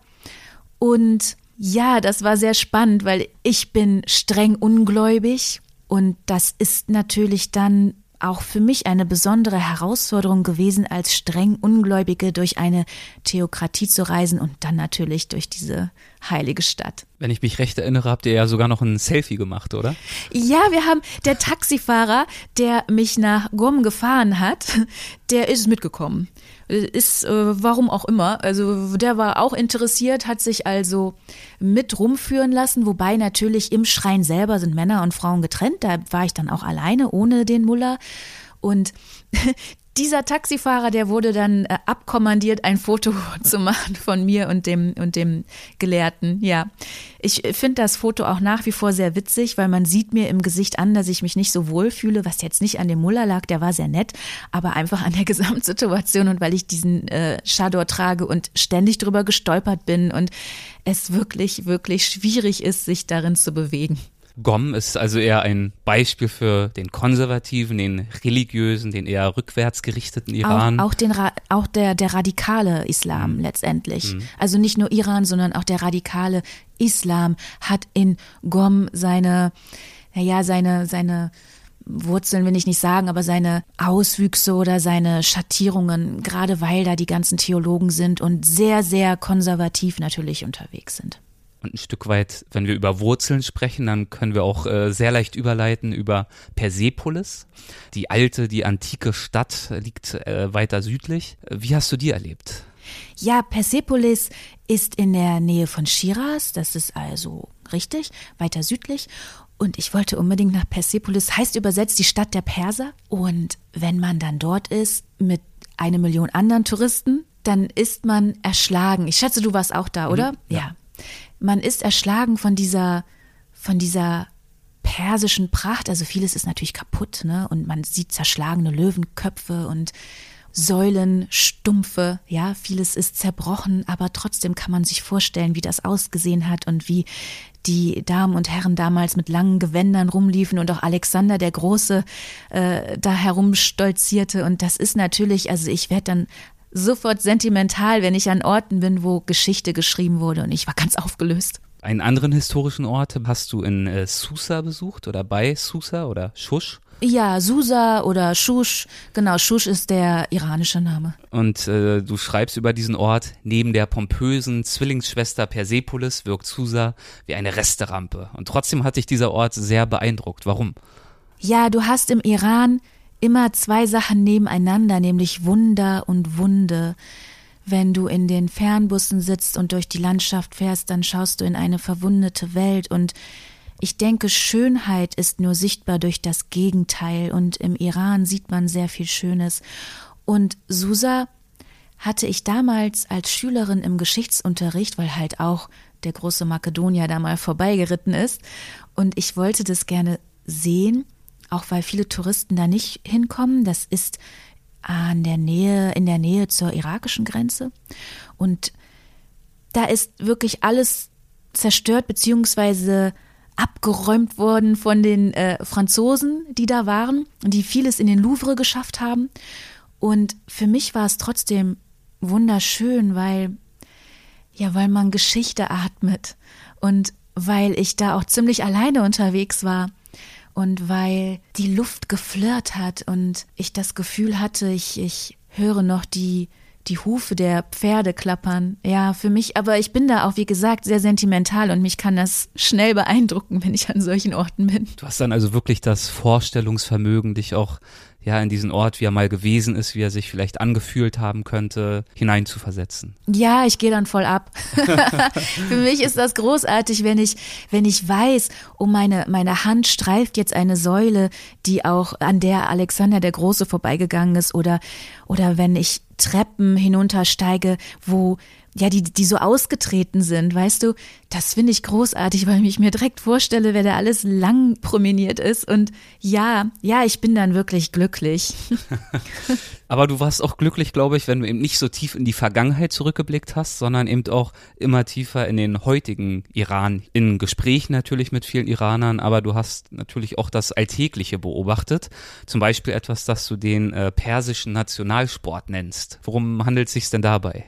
Und ja, das war sehr spannend, weil ich bin streng ungläubig und das ist natürlich dann auch für mich eine besondere Herausforderung gewesen, als streng Ungläubige durch eine Theokratie zu reisen und dann natürlich durch diese heilige Stadt. Wenn ich mich recht erinnere, habt ihr ja sogar noch ein Selfie gemacht, oder? Ja, wir haben der Taxifahrer, der mich nach Gom gefahren hat, *laughs* der ist mitgekommen. Ist, äh, warum auch immer. Also der war auch interessiert, hat sich also mit rumführen lassen, wobei natürlich im Schrein selber sind Männer und Frauen getrennt. Da war ich dann auch alleine ohne den Muller. Und dieser Taxifahrer, der wurde dann äh, abkommandiert, ein Foto *laughs* zu machen von mir und dem und dem Gelehrten. Ja, ich finde das Foto auch nach wie vor sehr witzig, weil man sieht mir im Gesicht an, dass ich mich nicht so wohl fühle, was jetzt nicht an dem Muller lag, der war sehr nett, aber einfach an der *laughs* Gesamtsituation und weil ich diesen äh, Chador trage und ständig drüber gestolpert bin und es wirklich wirklich schwierig ist, sich darin zu bewegen. Gom ist also eher ein Beispiel für den konservativen, den religiösen, den eher rückwärts gerichteten Iran. Auch, auch, den, auch der, der radikale Islam mhm. letztendlich. Mhm. Also nicht nur Iran, sondern auch der radikale Islam hat in Gom seine, naja, seine, seine Wurzeln will ich nicht sagen, aber seine Auswüchse oder seine Schattierungen, gerade weil da die ganzen Theologen sind und sehr, sehr konservativ natürlich unterwegs sind. Und ein Stück weit, wenn wir über Wurzeln sprechen, dann können wir auch äh, sehr leicht überleiten über Persepolis. Die alte, die antike Stadt liegt äh, weiter südlich. Wie hast du die erlebt? Ja, Persepolis ist in der Nähe von Shiraz, das ist also richtig, weiter südlich. Und ich wollte unbedingt nach Persepolis, heißt übersetzt die Stadt der Perser. Und wenn man dann dort ist mit eine Million anderen Touristen, dann ist man erschlagen. Ich schätze, du warst auch da, oder? Mhm, ja. ja man ist erschlagen von dieser, von dieser persischen Pracht. Also vieles ist natürlich kaputt, ne? Und man sieht zerschlagene Löwenköpfe und Säulen, Stumpfe, ja, vieles ist zerbrochen, aber trotzdem kann man sich vorstellen, wie das ausgesehen hat und wie die Damen und Herren damals mit langen Gewändern rumliefen und auch Alexander der Große äh, da herumstolzierte. Und das ist natürlich, also ich werde dann sofort sentimental, wenn ich an Orten bin, wo Geschichte geschrieben wurde und ich war ganz aufgelöst. Einen anderen historischen Ort hast du in äh, Susa besucht oder bei Susa oder Shush? Ja, Susa oder Shush. Genau, Shush ist der iranische Name. Und äh, du schreibst über diesen Ort, neben der pompösen Zwillingsschwester Persepolis wirkt Susa wie eine Resterampe. Und trotzdem hat dich dieser Ort sehr beeindruckt. Warum? Ja, du hast im Iran immer zwei Sachen nebeneinander, nämlich Wunder und Wunde. Wenn du in den Fernbussen sitzt und durch die Landschaft fährst, dann schaust du in eine verwundete Welt und ich denke, Schönheit ist nur sichtbar durch das Gegenteil und im Iran sieht man sehr viel Schönes. Und Susa hatte ich damals als Schülerin im Geschichtsunterricht, weil halt auch der große Makedonier da mal vorbeigeritten ist und ich wollte das gerne sehen auch weil viele Touristen da nicht hinkommen. Das ist an der Nähe, in der Nähe zur irakischen Grenze. Und da ist wirklich alles zerstört beziehungsweise abgeräumt worden von den äh, Franzosen, die da waren und die vieles in den Louvre geschafft haben. Und für mich war es trotzdem wunderschön, weil ja, weil man Geschichte atmet und weil ich da auch ziemlich alleine unterwegs war und weil die Luft geflirt hat und ich das Gefühl hatte, ich, ich höre noch die, die Hufe der Pferde klappern. Ja, für mich, aber ich bin da auch, wie gesagt, sehr sentimental und mich kann das schnell beeindrucken, wenn ich an solchen Orten bin. Du hast dann also wirklich das Vorstellungsvermögen, dich auch ja, in diesen Ort, wie er mal gewesen ist, wie er sich vielleicht angefühlt haben könnte, hineinzuversetzen. Ja, ich gehe dann voll ab. *laughs* Für mich ist das großartig, wenn ich, wenn ich weiß, um meine, meine Hand streift jetzt eine Säule, die auch an der Alexander der Große vorbeigegangen ist oder, oder wenn ich Treppen hinuntersteige, wo ja, die, die so ausgetreten sind, weißt du, das finde ich großartig, weil ich mir direkt vorstelle, wer da alles lang promeniert ist. Und ja, ja, ich bin dann wirklich glücklich. *laughs* Aber du warst auch glücklich, glaube ich, wenn du eben nicht so tief in die Vergangenheit zurückgeblickt hast, sondern eben auch immer tiefer in den heutigen Iran, in Gesprächen natürlich mit vielen Iranern, aber du hast natürlich auch das Alltägliche beobachtet. Zum Beispiel etwas, das du den äh, persischen Nationalsport nennst. Worum handelt es sich denn dabei?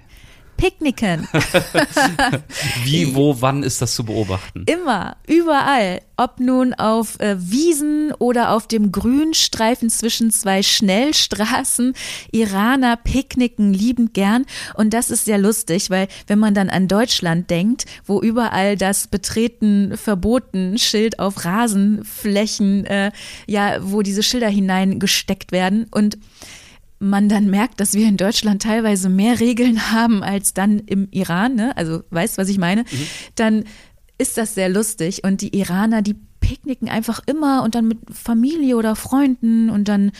Picknicken. *laughs* Wie, wo, wann ist das zu beobachten? Immer, überall. Ob nun auf äh, Wiesen oder auf dem Grünstreifen zwischen zwei Schnellstraßen. Iraner picknicken liebend gern. Und das ist sehr lustig, weil wenn man dann an Deutschland denkt, wo überall das Betreten verboten Schild auf Rasenflächen, äh, ja, wo diese Schilder hineingesteckt werden und man dann merkt, dass wir in Deutschland teilweise mehr Regeln haben als dann im Iran, ne? also weißt, was ich meine, mhm. dann ist das sehr lustig und die Iraner, die picknicken einfach immer und dann mit Familie oder Freunden und dann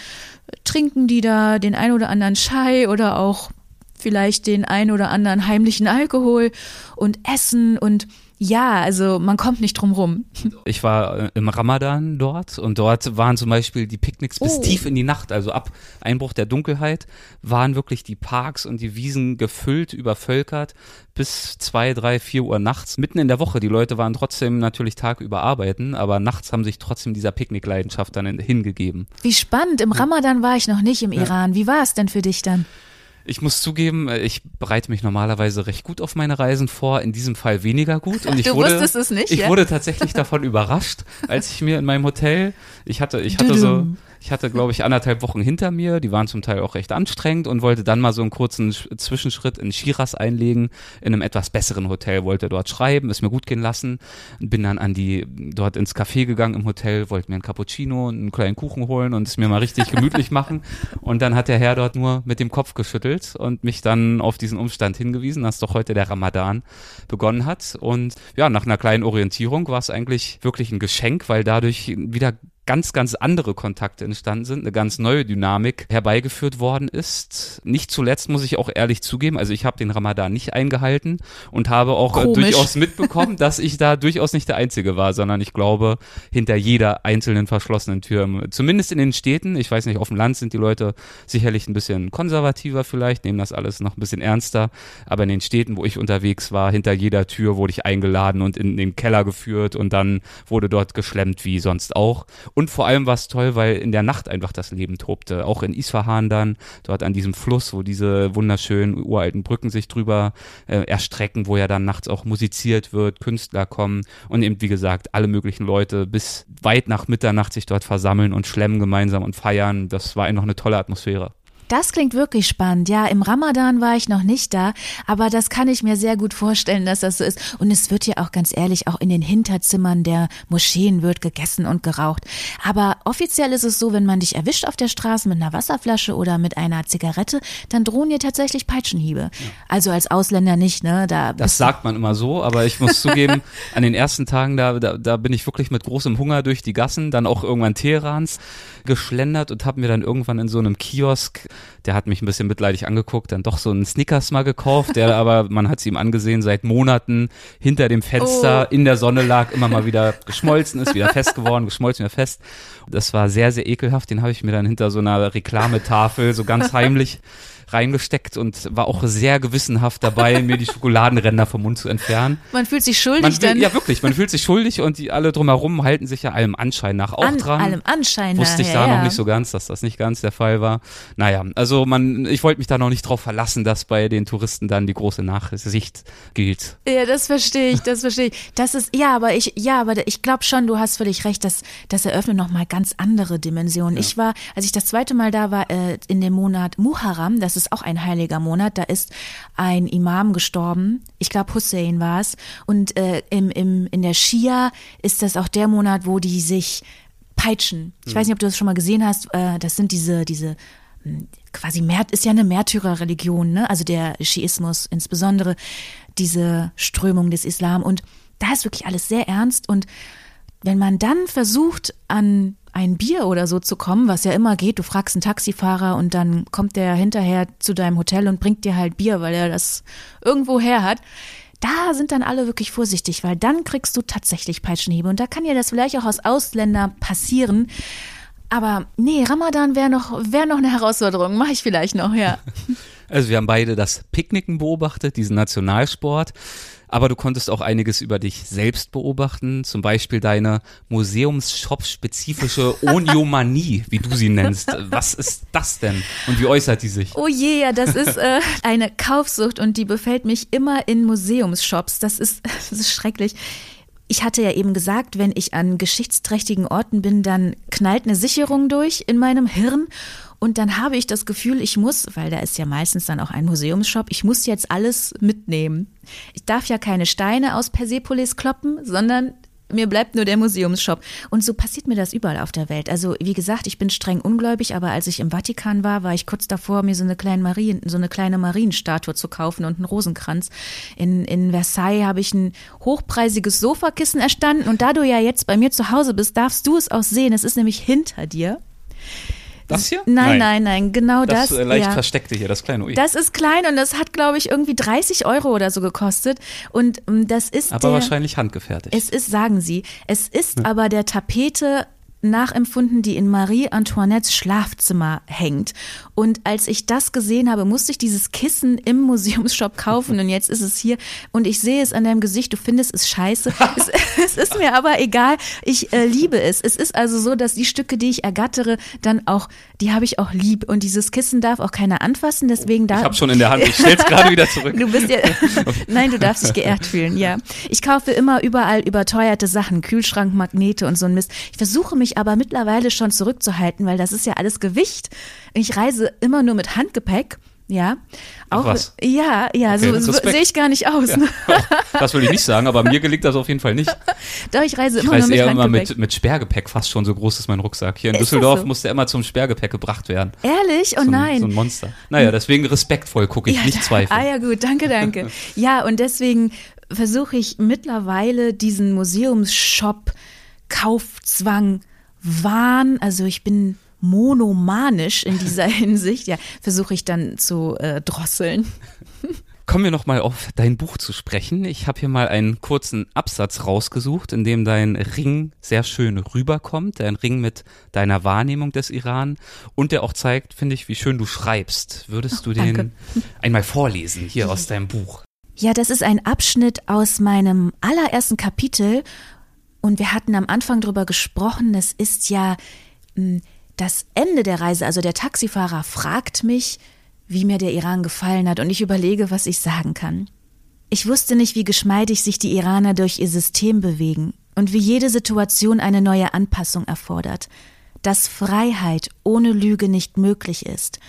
trinken die da den ein oder anderen Chai oder auch vielleicht den ein oder anderen heimlichen Alkohol und essen und ja, also man kommt nicht drum rum. Ich war äh, im Ramadan dort und dort waren zum Beispiel die Picknicks bis oh. tief in die Nacht, also ab Einbruch der Dunkelheit waren wirklich die Parks und die Wiesen gefüllt, übervölkert bis zwei, drei, vier Uhr nachts, mitten in der Woche. Die Leute waren trotzdem natürlich tagüber arbeiten, aber nachts haben sich trotzdem dieser Picknickleidenschaft dann hingegeben. Wie spannend. Im Ramadan war ich noch nicht im Iran. Wie war es denn für dich dann? Ich muss zugeben, äh, ich bereite mich normalerweise recht gut auf meine Reisen vor, in diesem Fall weniger gut. Und *laughs* ich du wurde, wusstest es nicht, Ich ja? wurde tatsächlich davon *laughs* überrascht, als ich mir in meinem Hotel, ich hatte, ich hatte so, ich hatte, glaube ich, anderthalb Wochen hinter mir, die waren zum Teil auch recht anstrengend und wollte dann mal so einen kurzen Zwischenschritt in Shiraz einlegen, in einem etwas besseren Hotel, wollte dort schreiben, es mir gut gehen lassen, bin dann an die, dort ins Café gegangen im Hotel, wollte mir einen Cappuccino und einen kleinen Kuchen holen und es mir mal richtig gemütlich machen. Und dann hat der Herr dort nur mit dem Kopf geschüttelt und mich dann auf diesen Umstand hingewiesen, dass doch heute der Ramadan begonnen hat. Und ja, nach einer kleinen Orientierung war es eigentlich wirklich ein Geschenk, weil dadurch wieder ganz, ganz andere Kontakte entstanden sind, eine ganz neue Dynamik herbeigeführt worden ist. Nicht zuletzt muss ich auch ehrlich zugeben, also ich habe den Ramadan nicht eingehalten und habe auch äh, durchaus mitbekommen, *laughs* dass ich da durchaus nicht der Einzige war, sondern ich glaube, hinter jeder einzelnen verschlossenen Tür, zumindest in den Städten, ich weiß nicht, auf dem Land sind die Leute sicherlich ein bisschen konservativer vielleicht, nehmen das alles noch ein bisschen ernster, aber in den Städten, wo ich unterwegs war, hinter jeder Tür wurde ich eingeladen und in den Keller geführt und dann wurde dort geschlemmt wie sonst auch. Und vor allem war es toll, weil in der Nacht einfach das Leben tobte. Auch in Isfahan dann, dort an diesem Fluss, wo diese wunderschönen uralten Brücken sich drüber äh, erstrecken, wo ja dann nachts auch musiziert wird, Künstler kommen und eben, wie gesagt, alle möglichen Leute bis weit nach Mitternacht sich dort versammeln und schlemmen gemeinsam und feiern. Das war einfach eine tolle Atmosphäre. Das klingt wirklich spannend. Ja, im Ramadan war ich noch nicht da, aber das kann ich mir sehr gut vorstellen, dass das so ist. Und es wird ja auch ganz ehrlich, auch in den Hinterzimmern der Moscheen wird gegessen und geraucht. Aber offiziell ist es so, wenn man dich erwischt auf der Straße mit einer Wasserflasche oder mit einer Zigarette, dann drohen dir tatsächlich Peitschenhiebe. Ja. Also als Ausländer nicht, ne? Da das sagt man immer so, aber ich muss *laughs* zugeben, an den ersten Tagen, da, da, da bin ich wirklich mit großem Hunger durch die Gassen, dann auch irgendwann Teherans geschlendert und habe mir dann irgendwann in so einem Kiosk der hat mich ein bisschen mitleidig angeguckt, dann doch so einen Snickers mal gekauft, der aber, *laughs* man hat es ihm angesehen, seit Monaten hinter dem Fenster oh. in der Sonne lag, immer mal wieder geschmolzen ist, wieder fest geworden, geschmolzen, wieder fest. Das war sehr, sehr ekelhaft. Den habe ich mir dann hinter so einer Reklametafel so ganz heimlich reingesteckt und war auch sehr gewissenhaft dabei, *laughs* mir die Schokoladenränder vom Mund zu entfernen. Man fühlt sich schuldig man, dann. Ja, wirklich, man fühlt sich schuldig und die alle drumherum halten sich ja allem Anschein nach auch An, dran. Allem Anschein Wusste ich da ja. noch nicht so ganz, dass das nicht ganz der Fall war. Naja, also man, ich wollte mich da noch nicht drauf verlassen, dass bei den Touristen dann die große Nachsicht gilt. Ja, das verstehe ich, das verstehe ich. Das ist, ja, aber ich, ja, aber ich glaube schon, du hast völlig recht, dass das eröffnet nochmal ganz andere Dimensionen. Ja. Ich war, als ich das zweite Mal da war, äh, in dem Monat Muharram, das ist auch ein heiliger Monat, da ist ein Imam gestorben. Ich glaube, Hussein war es. Und äh, im, im, in der Schia ist das auch der Monat, wo die sich peitschen. Ich hm. weiß nicht, ob du das schon mal gesehen hast. Äh, das sind diese, diese hm, quasi Märt ist ja eine Märtyrerreligion, ne? Also der Schiismus insbesondere diese Strömung des Islam und da ist wirklich alles sehr ernst und wenn man dann versucht an ein Bier oder so zu kommen, was ja immer geht, du fragst einen Taxifahrer und dann kommt der hinterher zu deinem Hotel und bringt dir halt Bier, weil er das irgendwo her hat. Da sind dann alle wirklich vorsichtig, weil dann kriegst du tatsächlich Peitschenhiebe und da kann dir das vielleicht auch aus Ausländern passieren. Aber nee, Ramadan wäre noch, wäre noch eine Herausforderung, mache ich vielleicht noch, ja. *laughs* Also wir haben beide das Picknicken beobachtet, diesen Nationalsport. Aber du konntest auch einiges über dich selbst beobachten, zum Beispiel deine Museumsshop-spezifische *laughs* Oniomanie, wie du sie nennst. Was ist das denn und wie äußert die sich? Oh je, ja, das ist äh, eine Kaufsucht und die befällt mich immer in Museumsshops. Das ist, *laughs* das ist schrecklich. Ich hatte ja eben gesagt, wenn ich an geschichtsträchtigen Orten bin, dann knallt eine Sicherung durch in meinem Hirn und dann habe ich das Gefühl, ich muss, weil da ist ja meistens dann auch ein Museumsshop, ich muss jetzt alles mitnehmen. Ich darf ja keine Steine aus Persepolis kloppen, sondern mir bleibt nur der Museumsshop. Und so passiert mir das überall auf der Welt. Also, wie gesagt, ich bin streng ungläubig, aber als ich im Vatikan war, war ich kurz davor, mir so eine kleine Marien, so eine kleine Marienstatue zu kaufen und einen Rosenkranz. In, in Versailles habe ich ein hochpreisiges Sofakissen erstanden und da du ja jetzt bei mir zu Hause bist, darfst du es auch sehen. Es ist nämlich hinter dir. Das hier? Nein, nein, nein, genau das. Das äh, leicht ja. versteckte hier, das kleine Ui. Das ist klein und das hat, glaube ich, irgendwie 30 Euro oder so gekostet. Und ähm, das ist aber der, wahrscheinlich handgefertigt. es ist, sagen Sie, es ist aber der Tapete nachempfunden, die in Marie Antoinettes Schlafzimmer hängt. Und als ich das gesehen habe, musste ich dieses Kissen im Museumsshop kaufen und jetzt ist es hier und ich sehe es an deinem Gesicht, du findest es scheiße. *laughs* es, es ist mir aber egal, ich äh, liebe es. Es ist also so, dass die Stücke, die ich ergattere, dann auch, die habe ich auch lieb und dieses Kissen darf auch keiner anfassen, deswegen da ich habe schon in der Hand, ich stell's *laughs* gerade wieder zurück. Du bist ja. *laughs* Nein, du darfst dich geehrt fühlen, ja. Ich kaufe immer überall überteuerte Sachen, Kühlschrank, Magnete und so ein Mist. Ich versuche mich aber mittlerweile schon zurückzuhalten, weil das ist ja alles Gewicht. Ich reise immer nur mit Handgepäck. Ja, auch was. ja, ja, Okay, so, so sehe ich gar nicht aus. Ja. Das will ich nicht sagen, aber mir gelingt das auf jeden Fall nicht. *laughs* Doch, ich reise Ich immer nur reise mit eher immer mit, mit Sperrgepäck, fast schon so groß ist mein Rucksack. Hier in Ist Düsseldorf so? musste er immer zum Sperrgepäck gebracht werden. Ehrlich? Oh so ein, nein. So ein Monster. Naja, deswegen respektvoll gucke ich, Ja, nicht zweifeln. Ah ja, gut, danke, danke. *laughs* ja, und deswegen versuche ich mittlerweile diesen Museumsshop, Kaufzwang, Wahn, also ich bin monomanisch in dieser *laughs* Hinsicht, ja, versuche ich dann zu äh, drosseln. Kommen wir nochmal auf dein Buch zu sprechen. Ich habe hier mal einen kurzen Absatz rausgesucht, in dem dein Ring sehr schön rüberkommt. Ein Ring mit deiner Wahrnehmung des Iran und der auch zeigt, finde ich, wie schön du schreibst. Würdest du den danke. einmal vorlesen hier aus deinem Buch? Ja, das ist ein Abschnitt aus meinem allerersten Kapitel und wir hatten am Anfang drüber gesprochen, es ist ja mh, das Ende der Reise, also der Taxifahrer fragt mich, wie mir der Iran gefallen hat und ich überlege, was ich sagen kann. Ich wusste nicht, wie geschmeidig sich die Iraner durch ihr System bewegen und wie jede Situation eine neue Anpassung erfordert, dass Freiheit ohne Lüge nicht möglich ist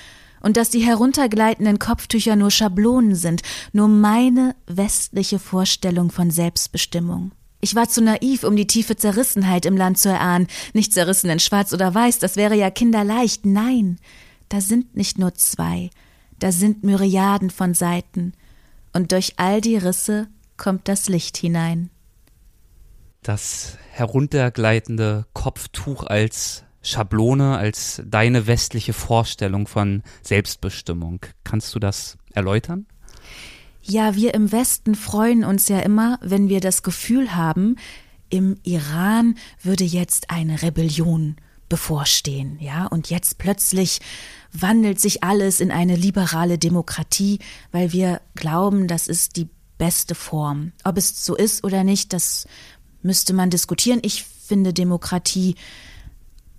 und dass die heruntergleitenden Kopftücher nur Schablonen sind, nur meine westliche Vorstellung von Selbstbestimmung. Ich war zu naiv, um die tiefe Zerrissenheit im Land zu erahnen, nicht zerrissen in schwarz oder weiß, das wäre ja kinderleicht. Nein, da sind nicht nur zwei, da sind Myriaden von Seiten, und durch all die Risse kommt das Licht hinein. Das heruntergleitende Kopftuch als Schablone, als deine westliche Vorstellung von Selbstbestimmung. Kannst du das erläutern? Ja, wir im Westen freuen uns ja immer, wenn wir das Gefühl haben, im Iran würde jetzt eine Rebellion bevorstehen, ja, und jetzt plötzlich wandelt sich alles in eine liberale Demokratie, weil wir glauben, das ist die beste Form. Ob es so ist oder nicht, das müsste man diskutieren. Ich finde Demokratie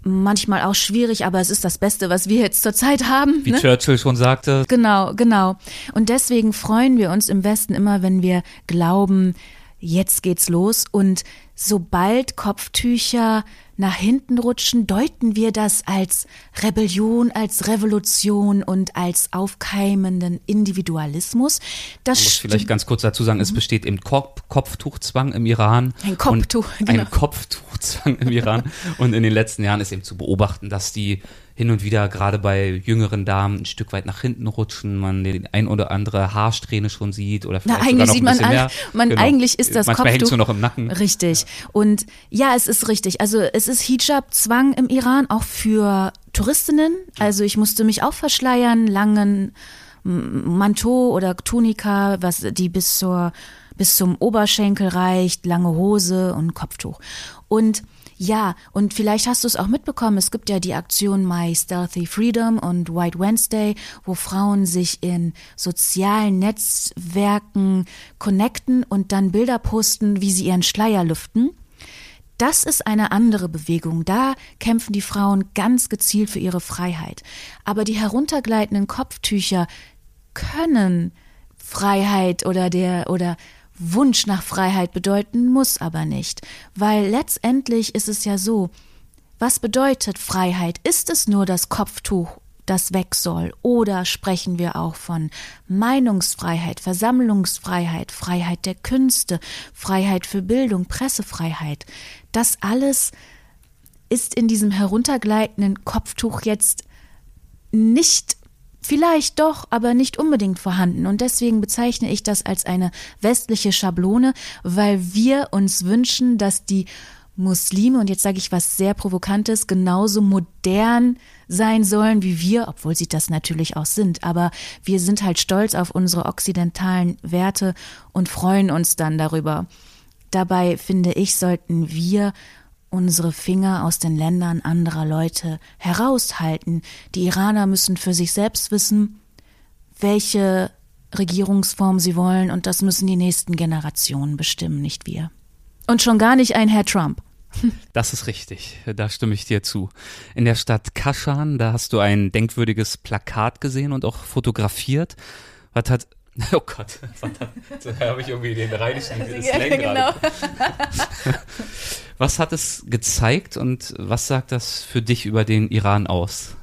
manchmal auch schwierig, aber es ist das Beste, was wir jetzt zurzeit haben. Wie ne? Churchill schon sagte, Genau, genau. Und deswegen freuen wir uns im Westen immer, wenn wir glauben, jetzt geht's los. Und sobald Kopftücher nach hinten rutschen, deuten wir das als Rebellion, als Revolution und als aufkeimenden Individualismus. Das Ich muss vielleicht ganz kurz dazu sagen, es besteht eben Kop Kopftuchzwang im Iran. Ein Kopftuch, genau. Ein Kopftuchzwang im Iran. *laughs* Und in den letzten Jahren ist eben zu beobachten, dass die hin und wieder gerade bei jüngeren Damen ein Stück weit nach hinten rutschen, man den ein oder andere Haarsträhne schon sieht oder Na, vielleicht sogar eigentlich noch sieht ein man, bisschen all, mehr. man Genau. eigentlich ist das Manchmal Kopftuch noch im Nacken. Richtig. Und ja, es ist richtig. Also es ist Hijab-Zwang im Iran auch für Touristinnen. Also ich musste mich auch verschleiern, langen Manteau oder Tunika, was die bis zur bis zum Oberschenkel reicht, lange Hose und Kopftuch. Und Ja, und vielleicht hast du es auch mitbekommen, es gibt ja die Aktion My Stealthy Freedom und White Wednesday, wo Frauen sich in sozialen Netzwerken connecten und dann Bilder posten, wie sie ihren Schleier lüften. Das ist eine andere Bewegung. Da kämpfen die Frauen ganz gezielt für ihre Freiheit. Aber die heruntergleitenden Kopftücher können Freiheit oder der oder Wunsch nach Freiheit bedeuten, muss aber nicht. Weil letztendlich ist es ja so, was bedeutet Freiheit? Ist es nur das Kopftuch, das weg soll? Oder sprechen wir auch von Meinungsfreiheit, Versammlungsfreiheit, Freiheit der Künste, Freiheit für Bildung, Pressefreiheit? Das alles ist in diesem heruntergleitenden Kopftuch jetzt nicht Vielleicht doch, aber nicht unbedingt vorhanden. Und deswegen bezeichne ich das als eine westliche Schablone, weil wir uns wünschen, dass die Muslime, und jetzt sage ich was sehr Provokantes, genauso modern sein sollen wie wir, obwohl sie das natürlich auch sind. Aber wir sind halt stolz auf unsere okzidentalen Werte und freuen uns dann darüber. Dabei finde ich, sollten wir unsere Finger aus den Ländern anderer Leute heraushalten. Die Iraner müssen für sich selbst wissen, welche Regierungsform sie wollen, und das müssen die nächsten Generationen bestimmen, nicht wir. Und schon gar nicht ein Herr Trump. *laughs* Das ist richtig, da stimme ich dir zu. In der Stadt Kaschan, da hast du ein denkwürdiges Plakat gesehen und auch fotografiert. Was hat *laughs* Oh Gott, da habe ich irgendwie den rheinischen *laughs* Slang genau. Was hat es gezeigt und was sagt das für dich über den Iran aus?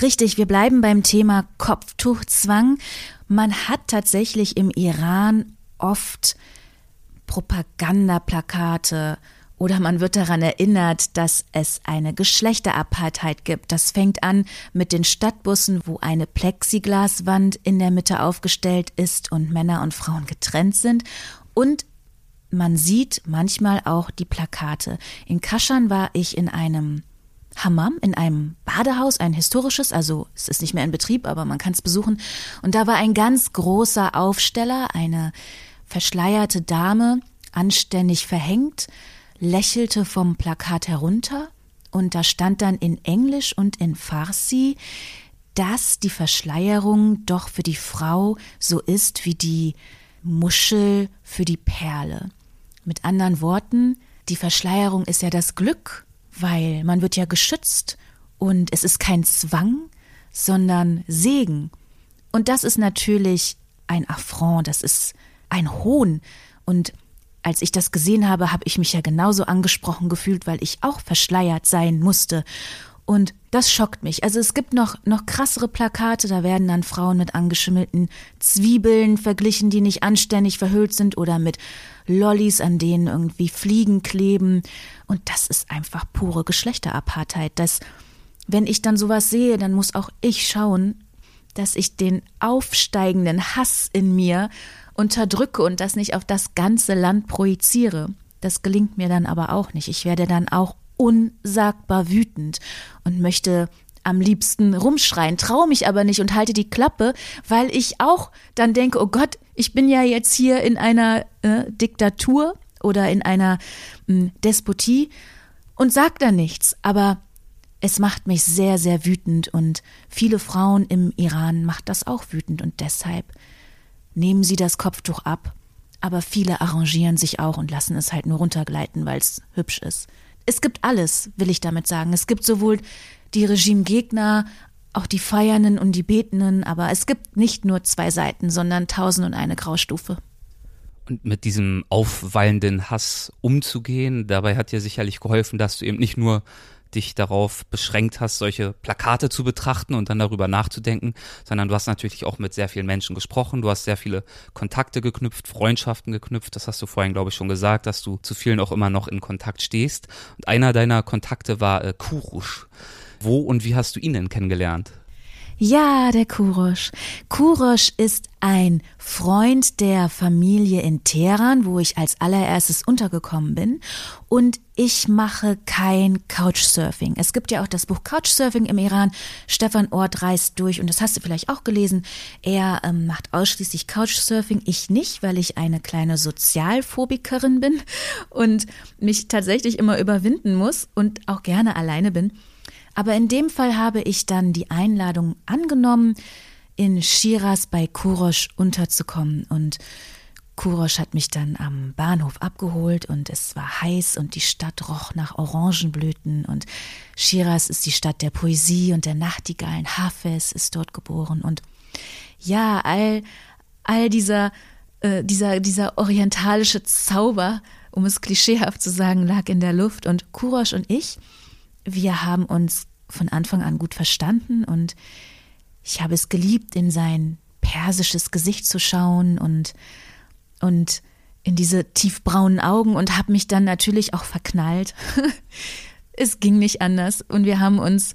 Richtig, wir bleiben beim Thema Kopftuchzwang. Man hat tatsächlich im Iran oft Propagandaplakate, oder man wird daran erinnert, dass es eine Geschlechterapartheit gibt. Das fängt an mit den Stadtbussen, wo eine Plexiglaswand in der Mitte aufgestellt ist und Männer und Frauen getrennt sind. Und man sieht manchmal auch die Plakate. In Kaschan war ich in einem Hammam, in einem Badehaus, ein historisches, also es ist nicht mehr in Betrieb, aber man kann es besuchen. Und da war ein ganz großer Aufsteller, eine verschleierte Dame, anständig verhängt, lächelte vom Plakat herunter und da stand dann in Englisch und in Farsi, dass die Verschleierung doch für die Frau so ist wie die Muschel für die Perle. Mit anderen Worten, die Verschleierung ist ja das Glück, weil man wird ja geschützt und es ist kein Zwang, sondern Segen. Und das ist natürlich ein Affront, das ist ein Hohn. Und als ich das gesehen habe, habe ich mich ja genauso angesprochen gefühlt, weil ich auch verschleiert sein musste. Und das schockt mich. Also es gibt noch, noch krassere Plakate, da werden dann Frauen mit angeschimmelten Zwiebeln verglichen, die nicht anständig verhüllt sind oder mit Lollis, an denen irgendwie Fliegen kleben. Und das ist einfach pure Geschlechterapartheit. Das, wenn ich dann sowas sehe, dann muss auch ich schauen, dass ich den aufsteigenden Hass in mir unterdrücke und das nicht auf das ganze Land projiziere. Das gelingt mir dann aber auch nicht. Ich werde dann auch unsagbar wütend und möchte am liebsten rumschreien, traue mich aber nicht und halte die Klappe, weil ich auch dann denke, oh Gott, ich bin ja jetzt hier in einer äh, Diktatur oder in einer äh, Despotie und sag da nichts. Aber es macht mich sehr, sehr wütend und viele Frauen im Iran macht das auch wütend und deshalb nehmen sie das Kopftuch ab, aber viele arrangieren sich auch und lassen es halt nur runtergleiten, weil es hübsch ist. Es gibt alles, will ich damit sagen. Es gibt sowohl die Regimegegner, auch die Feiernden und die Betenden, aber es gibt nicht nur zwei Seiten, sondern tausend und eine Graustufe. Und mit diesem aufwallenden Hass umzugehen, dabei hat dir sicherlich geholfen, dass du eben nicht nur dich darauf beschränkt hast, solche Plakate zu betrachten und dann darüber nachzudenken, sondern du hast natürlich auch mit sehr vielen Menschen gesprochen, du hast sehr viele Kontakte geknüpft, Freundschaften geknüpft, das hast du vorhin, glaube ich, schon gesagt, dass du zu vielen auch immer noch in Kontakt stehst. Und einer deiner Kontakte war äh, Kurusch. Wo und wie hast du ihn denn kennengelernt? Ja, der Kurosch. Kurosch ist ein Freund der Familie in Teheran, wo ich als allererstes untergekommen bin. Und ich mache kein Couchsurfing. Es gibt ja auch das Buch Couchsurfing im Iran. Stefan Ort reist durch, und das hast du vielleicht auch gelesen. Er ähm, macht ausschließlich Couchsurfing. Ich nicht, weil ich eine kleine Sozialphobikerin bin und mich tatsächlich immer überwinden muss und auch gerne alleine bin. Aber in dem Fall habe ich dann die Einladung angenommen, in Shiraz bei Kurosch unterzukommen. Und Kurosch hat mich dann am Bahnhof abgeholt und es war heiß und die Stadt roch nach Orangenblüten. Und Shiraz ist die Stadt der Poesie und der Nachtigallen. Hafez ist dort geboren. Und ja, all, all dieser, äh, dieser, dieser orientalische Zauber, um es klischeehaft zu sagen, lag in der Luft. Und Kurosch und ich, wir haben uns von Anfang an gut verstanden und ich habe es geliebt, in sein persisches Gesicht zu schauen und, und in diese tiefbraunen Augen und habe mich dann natürlich auch verknallt. *laughs* es ging nicht anders und wir haben uns,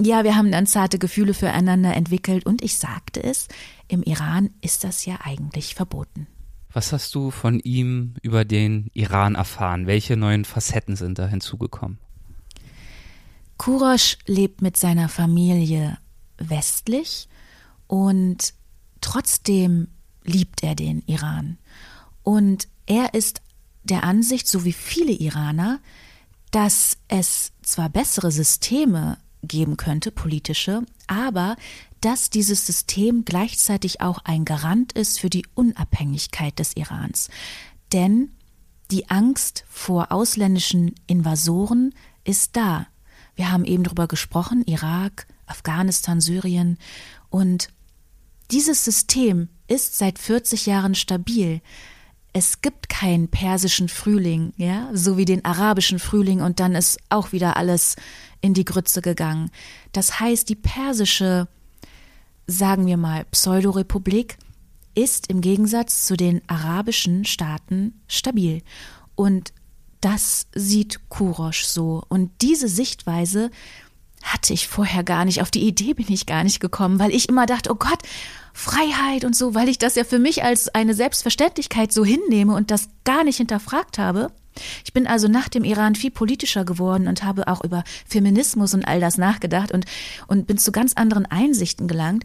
ja, wir haben dann zarte Gefühle füreinander entwickelt und ich sagte es, im Iran ist das ja eigentlich verboten. Was hast du von ihm über den Iran erfahren? Welche neuen Facetten sind da hinzugekommen? Kurosch lebt mit seiner Familie westlich und trotzdem liebt er den Iran. Und er ist der Ansicht, so wie viele Iraner, dass es zwar bessere Systeme geben könnte, politische, aber dass dieses System gleichzeitig auch ein Garant ist für die Unabhängigkeit des Irans. Denn die Angst vor ausländischen Invasoren ist da. Wir haben eben darüber gesprochen, Irak, Afghanistan, Syrien. Und dieses System ist seit 40 Jahren stabil. Es gibt keinen persischen Frühling, ja, so wie den arabischen Frühling und dann ist auch wieder alles in die Grütze gegangen. Das heißt, die persische, sagen wir mal, Pseudorepublik ist im Gegensatz zu den arabischen Staaten stabil. Und das sieht Kurosch so. Und diese Sichtweise hatte ich vorher gar nicht. Auf die Idee bin ich gar nicht gekommen, weil ich immer dachte, oh Gott, Freiheit und so, weil ich das ja für mich als eine Selbstverständlichkeit so hinnehme und das gar nicht hinterfragt habe. Ich bin also nach dem Iran viel politischer geworden und habe auch über Feminismus und all das nachgedacht und, und bin zu ganz anderen Einsichten gelangt.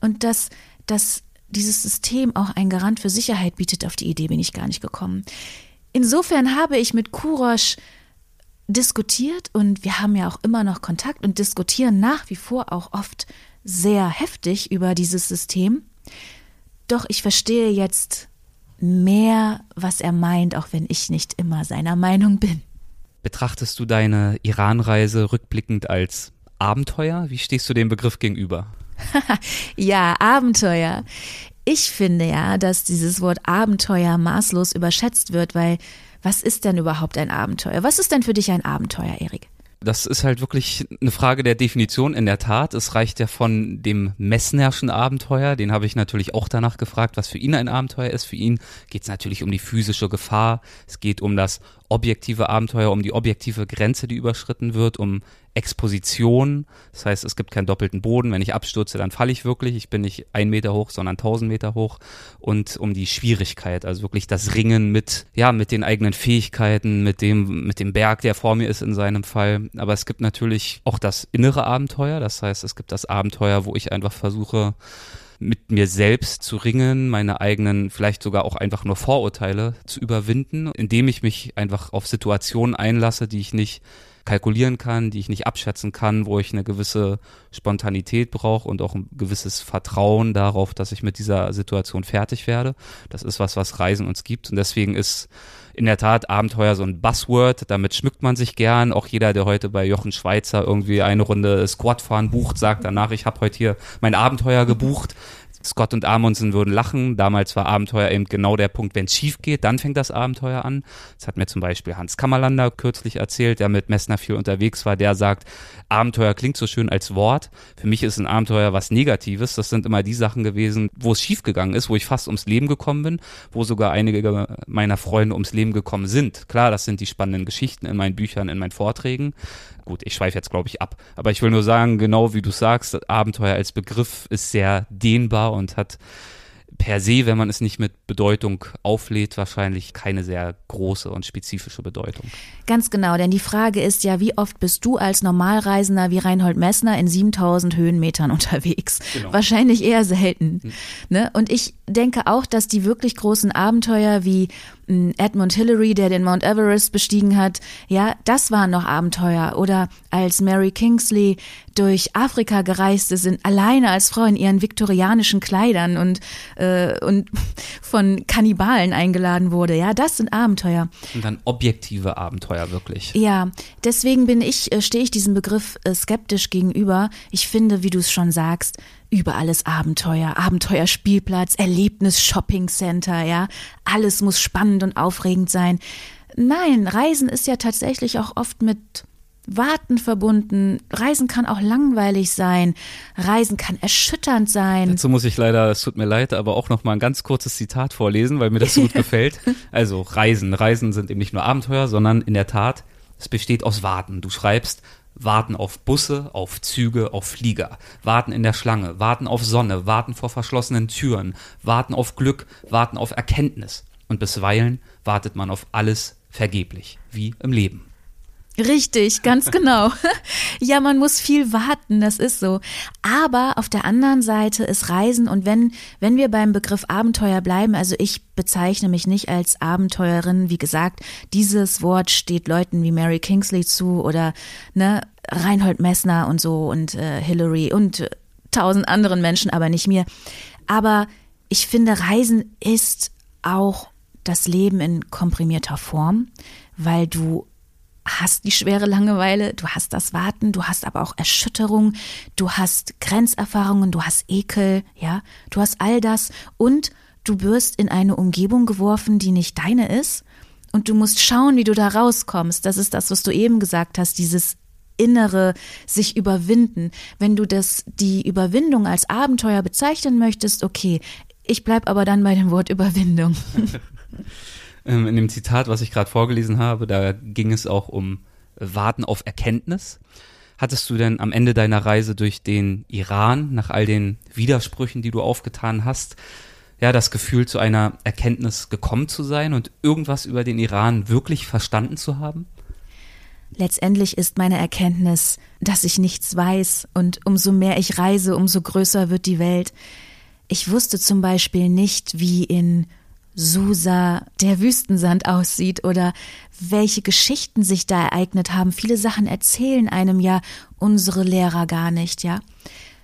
Und dass, dass dieses System auch ein Garant für Sicherheit bietet, auf die Idee bin ich gar nicht gekommen. Insofern habe ich mit Kurosch diskutiert und wir haben ja auch immer noch Kontakt und diskutieren nach wie vor auch oft sehr heftig über dieses System. Doch ich verstehe jetzt mehr, was er meint, auch wenn ich nicht immer seiner Meinung bin. Betrachtest du deine Iranreise rückblickend als Abenteuer? Wie stehst du dem Begriff gegenüber? *laughs* ja, Abenteuer. Ich finde ja, dass dieses Wort Abenteuer maßlos überschätzt wird, weil was ist denn überhaupt ein Abenteuer? Was ist denn für dich ein Abenteuer, Erik? Das ist halt wirklich eine Frage der Definition in der Tat. Es reicht ja von dem Messnerschen Abenteuer, den habe ich natürlich auch danach gefragt, was für ihn ein Abenteuer ist. Für ihn geht es natürlich um die physische Gefahr, es geht um das objektive Abenteuer, um die objektive Grenze, die überschritten wird, um Exposition. Das heißt, es gibt keinen doppelten Boden. Wenn ich abstürze, dann falle ich wirklich. Ich bin nicht ein Meter hoch, sondern tausend Meter hoch. Und um die Schwierigkeit, also wirklich das Ringen mit, ja, mit den eigenen Fähigkeiten, mit dem, mit dem Berg, der vor mir ist in seinem Fall. Aber es gibt natürlich auch das innere Abenteuer. Das heißt, es gibt das Abenteuer, wo ich einfach versuche, mit mir selbst zu ringen, meine eigenen, vielleicht sogar auch einfach nur Vorurteile zu überwinden, indem ich mich einfach auf Situationen einlasse, die ich nicht kalkulieren kann, die ich nicht abschätzen kann, wo ich eine gewisse Spontanität brauche und auch ein gewisses Vertrauen darauf, dass ich mit dieser Situation fertig werde. Das ist was, was Reisen uns gibt. Und deswegen ist in der Tat Abenteuer so ein Buzzword, damit schmückt man sich gern. Auch jeder, der heute bei Jochen Schweizer irgendwie eine Runde Squad fahren bucht, sagt danach, ich habe heute hier mein Abenteuer gebucht. Scott und Amundsen würden lachen. Damals war Abenteuer eben genau der Punkt, wenn es schief geht, dann fängt das Abenteuer an. Das hat mir zum Beispiel Hans Kammerlander kürzlich erzählt, der mit Messner viel unterwegs war. Der sagt, Abenteuer klingt so schön als Wort. Für mich ist ein Abenteuer was Negatives. Das sind immer die Sachen gewesen, wo es schief gegangen ist, wo ich fast ums Leben gekommen bin, wo sogar einige meiner Freunde ums Leben gekommen sind. Klar, das sind die spannenden Geschichten in meinen Büchern, in meinen Vorträgen gut, ich schweife jetzt, glaube ich, ab. Aber ich will nur sagen, genau wie du sagst, Abenteuer als Begriff ist sehr dehnbar und hat per se, wenn man es nicht mit Bedeutung auflädt, wahrscheinlich keine sehr große und spezifische Bedeutung. Ganz genau, denn die Frage ist ja, wie oft bist du als Normalreisender wie Reinhold Messner in 7000 Höhenmetern *laughs* unterwegs? Genau. Wahrscheinlich eher selten. Hm. Ne? Und ich denke auch, dass die wirklich großen Abenteuer wie Edmund Hillary, der den Mount Everest bestiegen hat, ja, das waren noch Abenteuer. Oder als Mary Kingsley durch Afrika gereist ist, alleine als Frau in ihren viktorianischen Kleidern und, äh, und *laughs* von Kannibalen eingeladen wurde. Ja, das sind Abenteuer. Und dann objektive Abenteuer wirklich. Ja, deswegen bin ich, äh, stehe ich diesem Begriff äh, skeptisch gegenüber. Ich finde, wie du es schon sagst, Überall ist Abenteuer, Abenteuerspielplatz, Erlebnis Shopping Center, ja. Alles muss spannend und aufregend sein. Nein, Reisen ist ja tatsächlich auch oft mit Warten verbunden. Reisen kann auch langweilig sein. Reisen kann erschütternd sein. Dazu muss ich leider, es tut mir leid, aber auch noch mal ein ganz kurzes Zitat vorlesen, weil mir das so gut *laughs* gefällt. Also Reisen, Reisen sind eben nicht nur Abenteuer, sondern in der Tat, es besteht aus Warten. Du schreibst, warten auf Busse, auf Züge, auf Flieger, warten in der Schlange, warten auf Sonne, warten vor verschlossenen Türen, warten auf Glück, warten auf Erkenntnis. Und bisweilen wartet man auf alles vergeblich, wie im Leben. Richtig, ganz *laughs* genau. ja, man muss viel warten, das ist so. Aber auf der anderen Seite ist Reisen und wenn, wenn wir beim Begriff Abenteuer bleiben, also ich bezeichne mich nicht als Abenteuerin, wie gesagt, dieses Wort steht Leuten wie Mary Kingsley zu oder ne, Reinhold Messner und so und äh, Hillary und äh, tausend anderen Menschen, aber nicht mir. Aber ich finde, Reisen ist auch das Leben in komprimierter Form, weil du hast die schwere Langeweile, du hast das Warten, du hast aber auch Erschütterung, du hast Grenzerfahrungen, du hast Ekel, ja, du hast all das und du wirst in eine Umgebung geworfen, die nicht deine ist und du musst schauen, wie du da rauskommst. Das ist das, was du eben gesagt hast, dieses innere sich überwinden. Wenn du das die Überwindung als Abenteuer bezeichnen möchtest, okay, ich bleib aber dann bei dem Wort Überwindung. *laughs* Ähm, in dem Zitat, was ich gerade vorgelesen habe, da ging es auch um Warten auf Erkenntnis. Hattest du denn am Ende deiner Reise durch den Iran, nach all den Widersprüchen, die du aufgetan hast, ja, das Gefühl, zu einer Erkenntnis gekommen zu sein und irgendwas über den Iran wirklich verstanden zu haben? Letztendlich ist meine Erkenntnis, dass ich nichts weiß und umso mehr ich reise, umso größer wird die Welt. Ich wusste zum Beispiel nicht, wie in Susa der Wüstensand aussieht oder welche Geschichten sich da ereignet haben. Viele Sachen erzählen einem ja unsere Lehrer gar nicht, ja.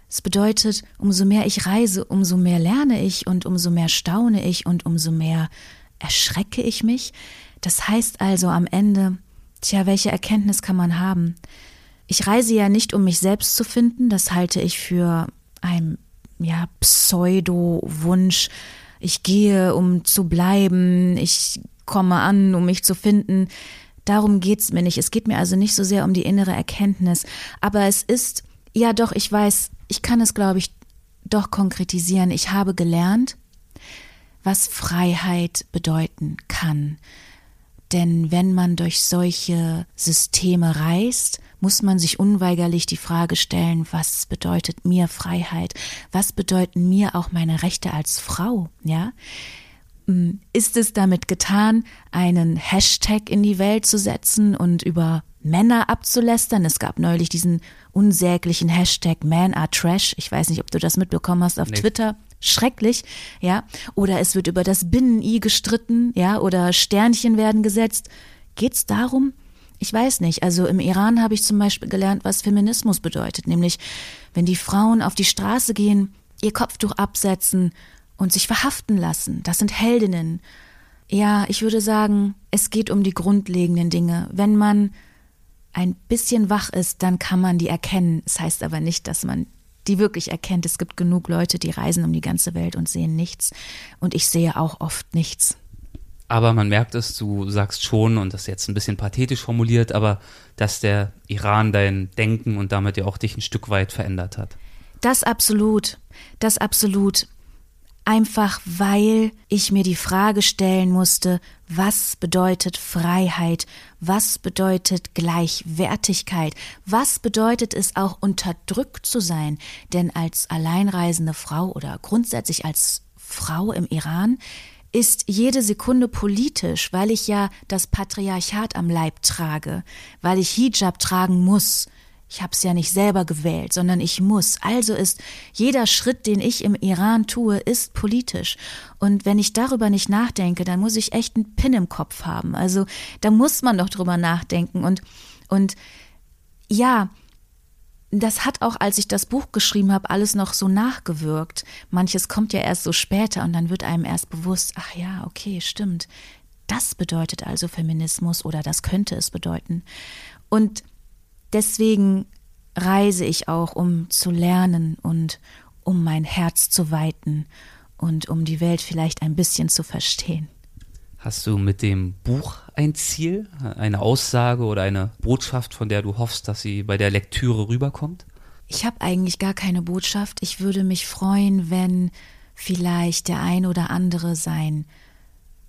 Es bedeutet, umso mehr ich reise, umso mehr lerne ich und umso mehr staune ich und umso mehr erschrecke ich mich. Das heißt also am Ende, tja, welche Erkenntnis kann man haben? Ich reise ja nicht, um mich selbst zu finden, das halte ich für ein ja, Pseudo-Wunsch, ich gehe, um zu bleiben, ich komme an, um mich zu finden. Darum geht's mir nicht. Es geht mir also nicht so sehr um die innere Erkenntnis. Aber es ist, ja doch, ich weiß, ich kann es, glaube ich, doch konkretisieren. Ich habe gelernt, was Freiheit bedeuten kann. Denn wenn man durch solche Systeme reist, muss man sich unweigerlich die Frage stellen, was bedeutet mir Freiheit? Was bedeuten mir auch meine Rechte als Frau? Ja? Hm, ist es damit getan, einen Hashtag in die Welt zu setzen und über Männer abzulästern? Es gab neulich diesen unsäglichen Hashtag Man are Trash. Ich weiß nicht, ob du das mitbekommen hast auf nee. Twitter. Schrecklich, ja. Oder es wird über das Binnen-I gestritten, ja, oder Sternchen werden gesetzt. Geht's darum, ich weiß nicht. Also im Iran habe ich zum Beispiel gelernt, was Feminismus bedeutet, nämlich wenn die Frauen auf die Straße gehen, ihr Kopftuch absetzen und sich verhaften lassen. Das sind Heldinnen. Ja, ich würde sagen, es geht um die grundlegenden Dinge. Wenn man ein bisschen wach ist, dann kann man die erkennen. Es das heißt aber nicht, dass man die wirklich erkennt. Es gibt genug Leute, die reisen um die ganze Welt und sehen nichts. Und ich sehe auch oft nichts. Aber man merkt es, du sagst schon, und das ist jetzt ein bisschen pathetisch formuliert, aber dass der Iran dein Denken und damit ja auch dich ein Stück weit verändert hat. Das absolut. Das absolut. Einfach weil ich mir die Frage stellen musste, was bedeutet Freiheit? Was bedeutet Gleichwertigkeit? Was bedeutet es auch unterdrückt zu sein? Denn als alleinreisende Frau oder grundsätzlich als Frau im Iran ist jede Sekunde politisch, weil ich ja das Patriarchat am Leib trage, weil ich Hijab tragen muss, ich habe es ja nicht selber gewählt, sondern ich muss. Also ist jeder Schritt, den ich im Iran tue, ist politisch. Und wenn ich darüber nicht nachdenke, dann muss ich echt einen Pin im Kopf haben. Also da muss man doch drüber nachdenken. Und, und ja, das hat auch, als ich das Buch geschrieben habe, alles noch so nachgewirkt. Manches kommt ja erst so später und dann wird einem erst bewusst, ach ja, okay, stimmt. Das bedeutet also Feminismus oder das könnte es bedeuten. Und Deswegen reise ich auch, um zu lernen und um mein Herz zu weiten und um die Welt vielleicht ein bisschen zu verstehen. Hast du mit dem Buch ein Ziel, eine Aussage oder eine Botschaft, von der du hoffst, dass sie bei der Lektüre rüberkommt? Ich habe eigentlich gar keine Botschaft. Ich würde mich freuen, wenn vielleicht der ein oder andere sein,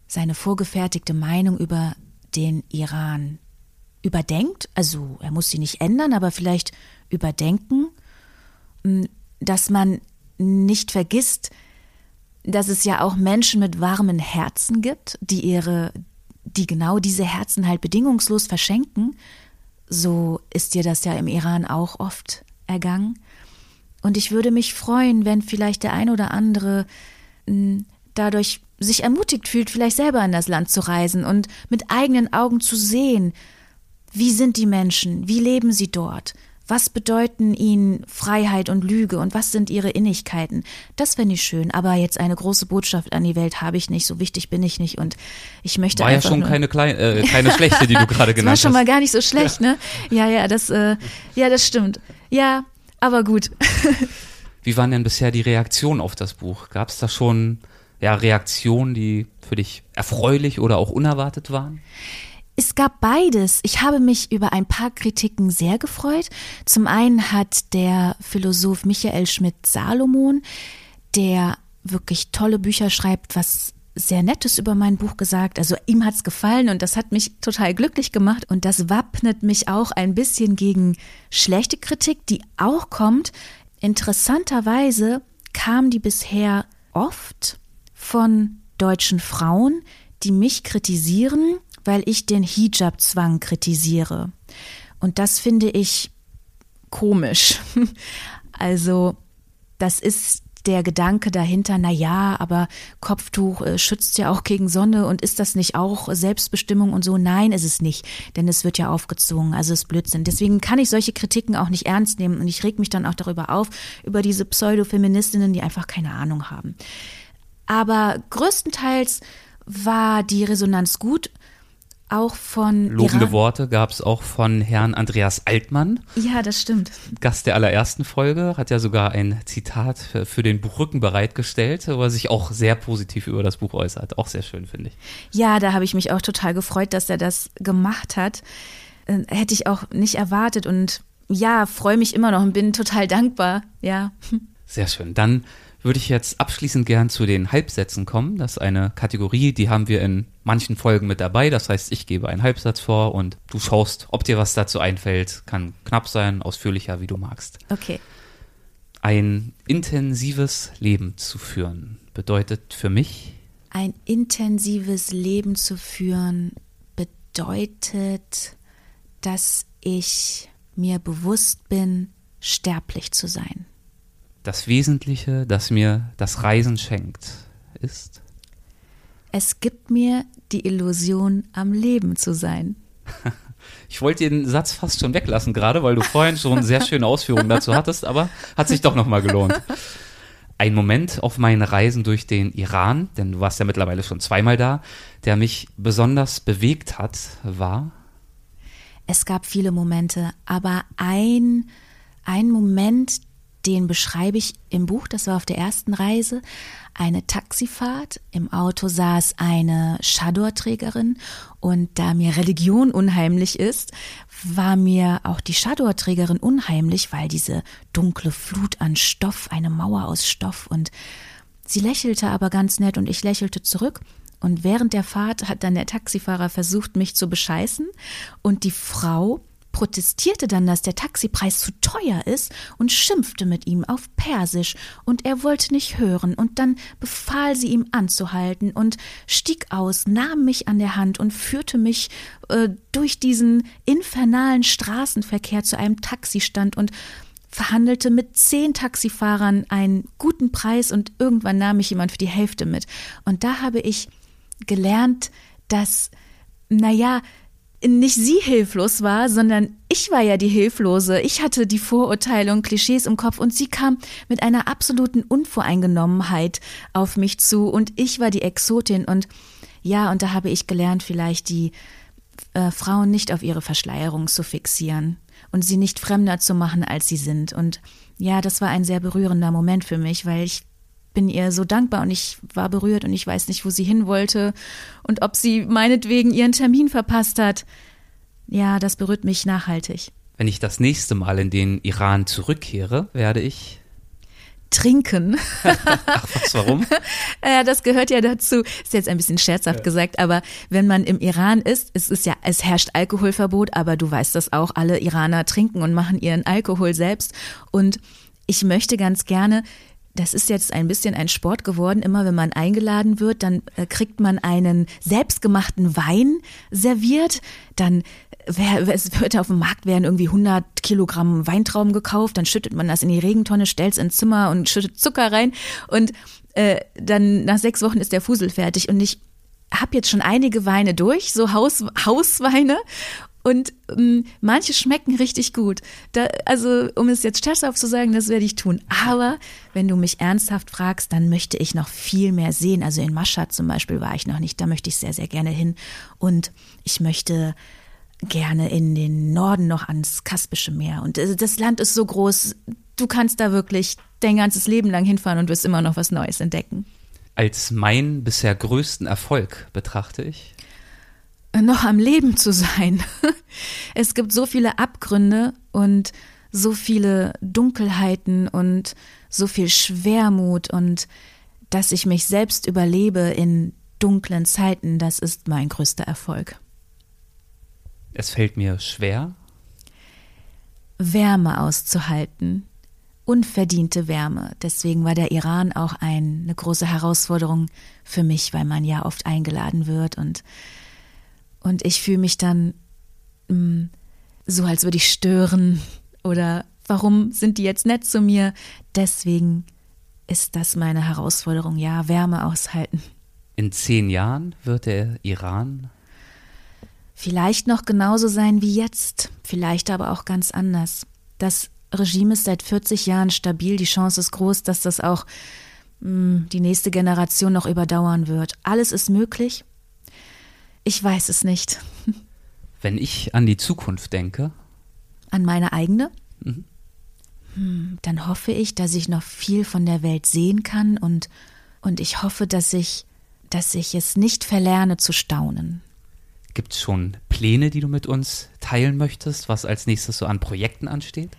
seine vorgefertigte Meinung über den Iran überdenkt, also er muss sie nicht ändern, aber vielleicht überdenken, dass man nicht vergisst, dass es ja auch Menschen mit warmen Herzen gibt, die ihre, die genau diese Herzen halt bedingungslos verschenken. So ist dir das ja im Iran auch oft ergangen. Und ich würde mich freuen, wenn vielleicht der ein oder andere dadurch sich ermutigt fühlt, vielleicht selber in das Land zu reisen und mit eigenen Augen zu sehen, wie sind die Menschen? Wie leben sie dort? Was bedeuten ihnen Freiheit und Lüge und was sind ihre Innigkeiten? Das fände ich schön, aber jetzt eine große Botschaft an die Welt habe ich nicht, so wichtig bin ich nicht und ich möchte war ja schon keine kleine, äh, keine schlechte, die du *laughs* gerade das war genannt hast. schon mal gar nicht so schlecht, ne? Ja, ja, das, äh, ja, das stimmt. Ja, aber gut. *laughs* Wie waren denn bisher die Reaktionen auf das Buch? Gab es da schon ja, Reaktionen, die für dich erfreulich oder auch unerwartet waren? Es gab beides. Ich habe mich über ein paar Kritiken sehr gefreut. Zum einen hat der Philosoph Michael Schmidt-Salomon, der wirklich tolle Bücher schreibt, was sehr Nettes über mein Buch gesagt. Also ihm hat's gefallen und das hat mich total glücklich gemacht und das wappnet mich auch ein bisschen gegen schlechte Kritik, die auch kommt. Interessanterweise kam die bisher oft von deutschen Frauen, die mich kritisieren, weil ich den Hijab-Zwang kritisiere. Und das finde ich komisch. *laughs* Also, das ist der Gedanke dahinter, na ja, aber Kopftuch äh, schützt ja auch gegen Sonne und ist das nicht auch Selbstbestimmung und so? Nein, ist es nicht, denn es wird ja aufgezogen, also es ist Blödsinn. Deswegen kann ich solche Kritiken auch nicht ernst nehmen und ich reg mich dann auch darüber auf, über diese Pseudo-Feministinnen, die einfach keine Ahnung haben. Aber größtenteils war die Resonanz gut auch von Lobende Iran. Worte gab es auch von Herrn Andreas Altmann, Ja, das stimmt. Gast der allerersten Folge, hat ja sogar ein Zitat für, für den Buchrücken bereitgestellt, wo er sich auch sehr positiv über das Buch äußert. Auch sehr schön, finde ich. Ja, da habe ich mich auch total gefreut, dass er das gemacht hat. Äh, Hätte ich auch nicht erwartet und ja, freue mich immer noch und bin total dankbar. Ja. Sehr schön. Dann würde ich jetzt abschließend gern zu den Halbsätzen kommen. Das ist eine Kategorie, die haben wir in manchen Folgen mit dabei. Das heißt, ich gebe einen Halbsatz vor und du schaust, ob dir was dazu einfällt. Kann knapp sein, ausführlicher, wie du magst. Okay. Ein intensives Leben zu führen bedeutet für mich, Ein intensives Leben zu führen bedeutet, dass ich mir bewusst bin, sterblich zu sein. Das Wesentliche, das mir das Reisen schenkt, ist. Es gibt mir die Illusion, am Leben zu sein. *laughs* Ich wollte den Satz fast schon weglassen gerade, weil du vorhin schon sehr schöne Ausführungen dazu hattest, aber hat sich doch nochmal gelohnt. Ein Moment auf meinen Reisen durch den Iran, denn du warst ja mittlerweile schon zweimal da, der mich besonders bewegt hat, war Es gab viele Momente, aber ein, ein Moment, den beschreibe ich im Buch, das war auf der ersten Reise, eine Taxifahrt. Im Auto saß eine Chador-Trägerin und da mir Religion unheimlich ist, war mir auch die Chador-Trägerin unheimlich, weil diese dunkle Flut an Stoff, eine Mauer aus Stoff. Und sie lächelte aber ganz nett und ich lächelte zurück. Und während der Fahrt hat dann der Taxifahrer versucht, mich zu bescheißen. Und die Frau protestierte dann, dass der Taxipreis zu teuer ist und schimpfte mit ihm auf Persisch, und er wollte nicht hören, und dann befahl sie ihm anzuhalten und stieg aus, nahm mich an der Hand und führte mich äh, durch diesen infernalen Straßenverkehr zu einem Taxistand und verhandelte mit zehn Taxifahrern einen guten Preis und irgendwann nahm mich jemand für die Hälfte mit. Und da habe ich gelernt, dass, naja, nicht sie hilflos war, sondern ich war ja die Hilflose. Ich hatte die Vorurteile und Klischees im Kopf und sie kam mit einer absoluten Unvoreingenommenheit auf mich zu und ich war die Exotin und ja, und da habe ich gelernt, vielleicht die äh, Frauen nicht auf ihre Verschleierung zu fixieren und sie nicht fremder zu machen, als sie sind. Und ja, das war ein sehr berührender Moment für mich, weil ich bin ihr so dankbar und ich war berührt und ich weiß nicht, wo sie hin wollte und ob sie meinetwegen ihren Termin verpasst hat. Ja, das berührt mich nachhaltig. Wenn ich das nächste Mal in den Iran zurückkehre, werde ich trinken. *laughs* Ach was, warum? *laughs* ja, das gehört ja dazu. Ist jetzt ein bisschen scherzhaft ja. gesagt, aber wenn man im Iran ist, es ist ja, es herrscht Alkoholverbot, aber du weißt das auch, alle Iraner trinken und machen ihren Alkohol selbst. Und ich möchte ganz gerne das ist jetzt ein bisschen ein Sport geworden. Immer wenn man eingeladen wird, dann äh, kriegt man einen selbstgemachten Wein serviert. Dann wer, es wird auf dem Markt werden irgendwie 100 Kilogramm Weintrauben gekauft. Dann schüttet man das in die Regentonne, stellt es ins Zimmer und schüttet Zucker rein. Und äh, dann nach sechs Wochen ist der Fusel fertig. Und ich habe jetzt schon einige Weine durch, so Haus, Hausweine. Und ähm, manche schmecken richtig gut. Da, also, um es jetzt scherzhaft zu sagen, das werde ich tun. Aber wenn du mich ernsthaft fragst, dann möchte ich noch viel mehr sehen. Also in Maschad zum Beispiel war ich noch nicht. Da möchte ich sehr, sehr gerne hin. Und ich möchte gerne in den Norden noch ans Kaspische Meer. Und äh, das Land ist so groß, du kannst da wirklich dein ganzes Leben lang hinfahren und wirst immer noch was Neues entdecken. Als meinen bisher größten Erfolg betrachte ich, noch am Leben zu sein. *laughs* Es gibt so viele Abgründe und so viele Dunkelheiten und so viel Schwermut und dass ich mich selbst überlebe in dunklen Zeiten, das ist mein größter Erfolg. Es fällt mir schwer, Wärme auszuhalten, unverdiente Wärme. Deswegen war der Iran auch ein, eine große Herausforderung für mich, weil man ja oft eingeladen wird und und ich fühle mich dann mh, mm, so, als würde ich stören oder warum sind die jetzt nett zu mir? Deswegen ist das meine Herausforderung, ja, Wärme aushalten. In zehn Jahren wird der Iran vielleicht noch genauso sein wie jetzt, vielleicht aber auch ganz anders. Das Regime ist seit 40 Jahren stabil, die Chance ist groß, dass das auch mh, mm, die nächste Generation noch überdauern wird. Alles ist möglich, ich weiß es nicht. *laughs* Wenn ich an die Zukunft denke. An meine eigene? Mhm. Hm, dann hoffe ich, dass ich noch viel von der Welt sehen kann und, und ich hoffe, dass ich, dass ich es nicht verlerne zu staunen. Gibt es schon Pläne, die du mit uns teilen möchtest, was als nächstes so an Projekten ansteht?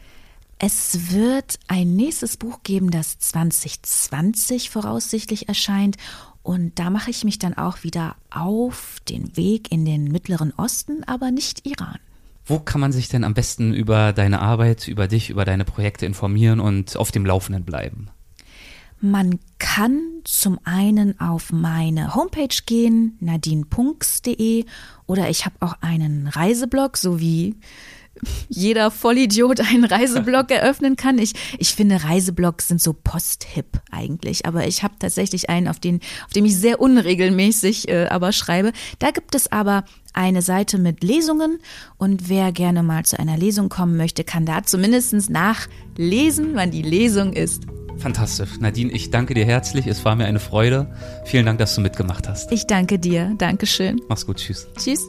Es wird ein nächstes Buch geben, das 2020 voraussichtlich erscheint und da mache ich mich dann auch wieder auf den Weg in den Mittleren Osten, aber nicht Iran. Wo kann man sich denn am besten über deine Arbeit, über dich, über deine Projekte informieren und auf dem Laufenden bleiben? Man kann zum einen auf meine Homepage gehen, nadinepunks.de, oder ich habe auch einen Reiseblog, so wie jeder Vollidiot einen Reiseblog eröffnen kann. Ich, ich finde, Reiseblogs sind so post-hip eigentlich, aber ich habe tatsächlich einen, auf, den, auf dem ich sehr unregelmäßig äh, aber schreibe. Da gibt es aber eine Seite mit Lesungen und wer gerne mal zu einer Lesung kommen möchte, kann da zumindest nachlesen, wann die Lesung ist. Fantastisch. Nadine, ich danke dir herzlich. Es war mir eine Freude. Vielen Dank, dass du mitgemacht hast. Ich danke dir. Dankeschön. Mach's gut. Tschüss. Tschüss.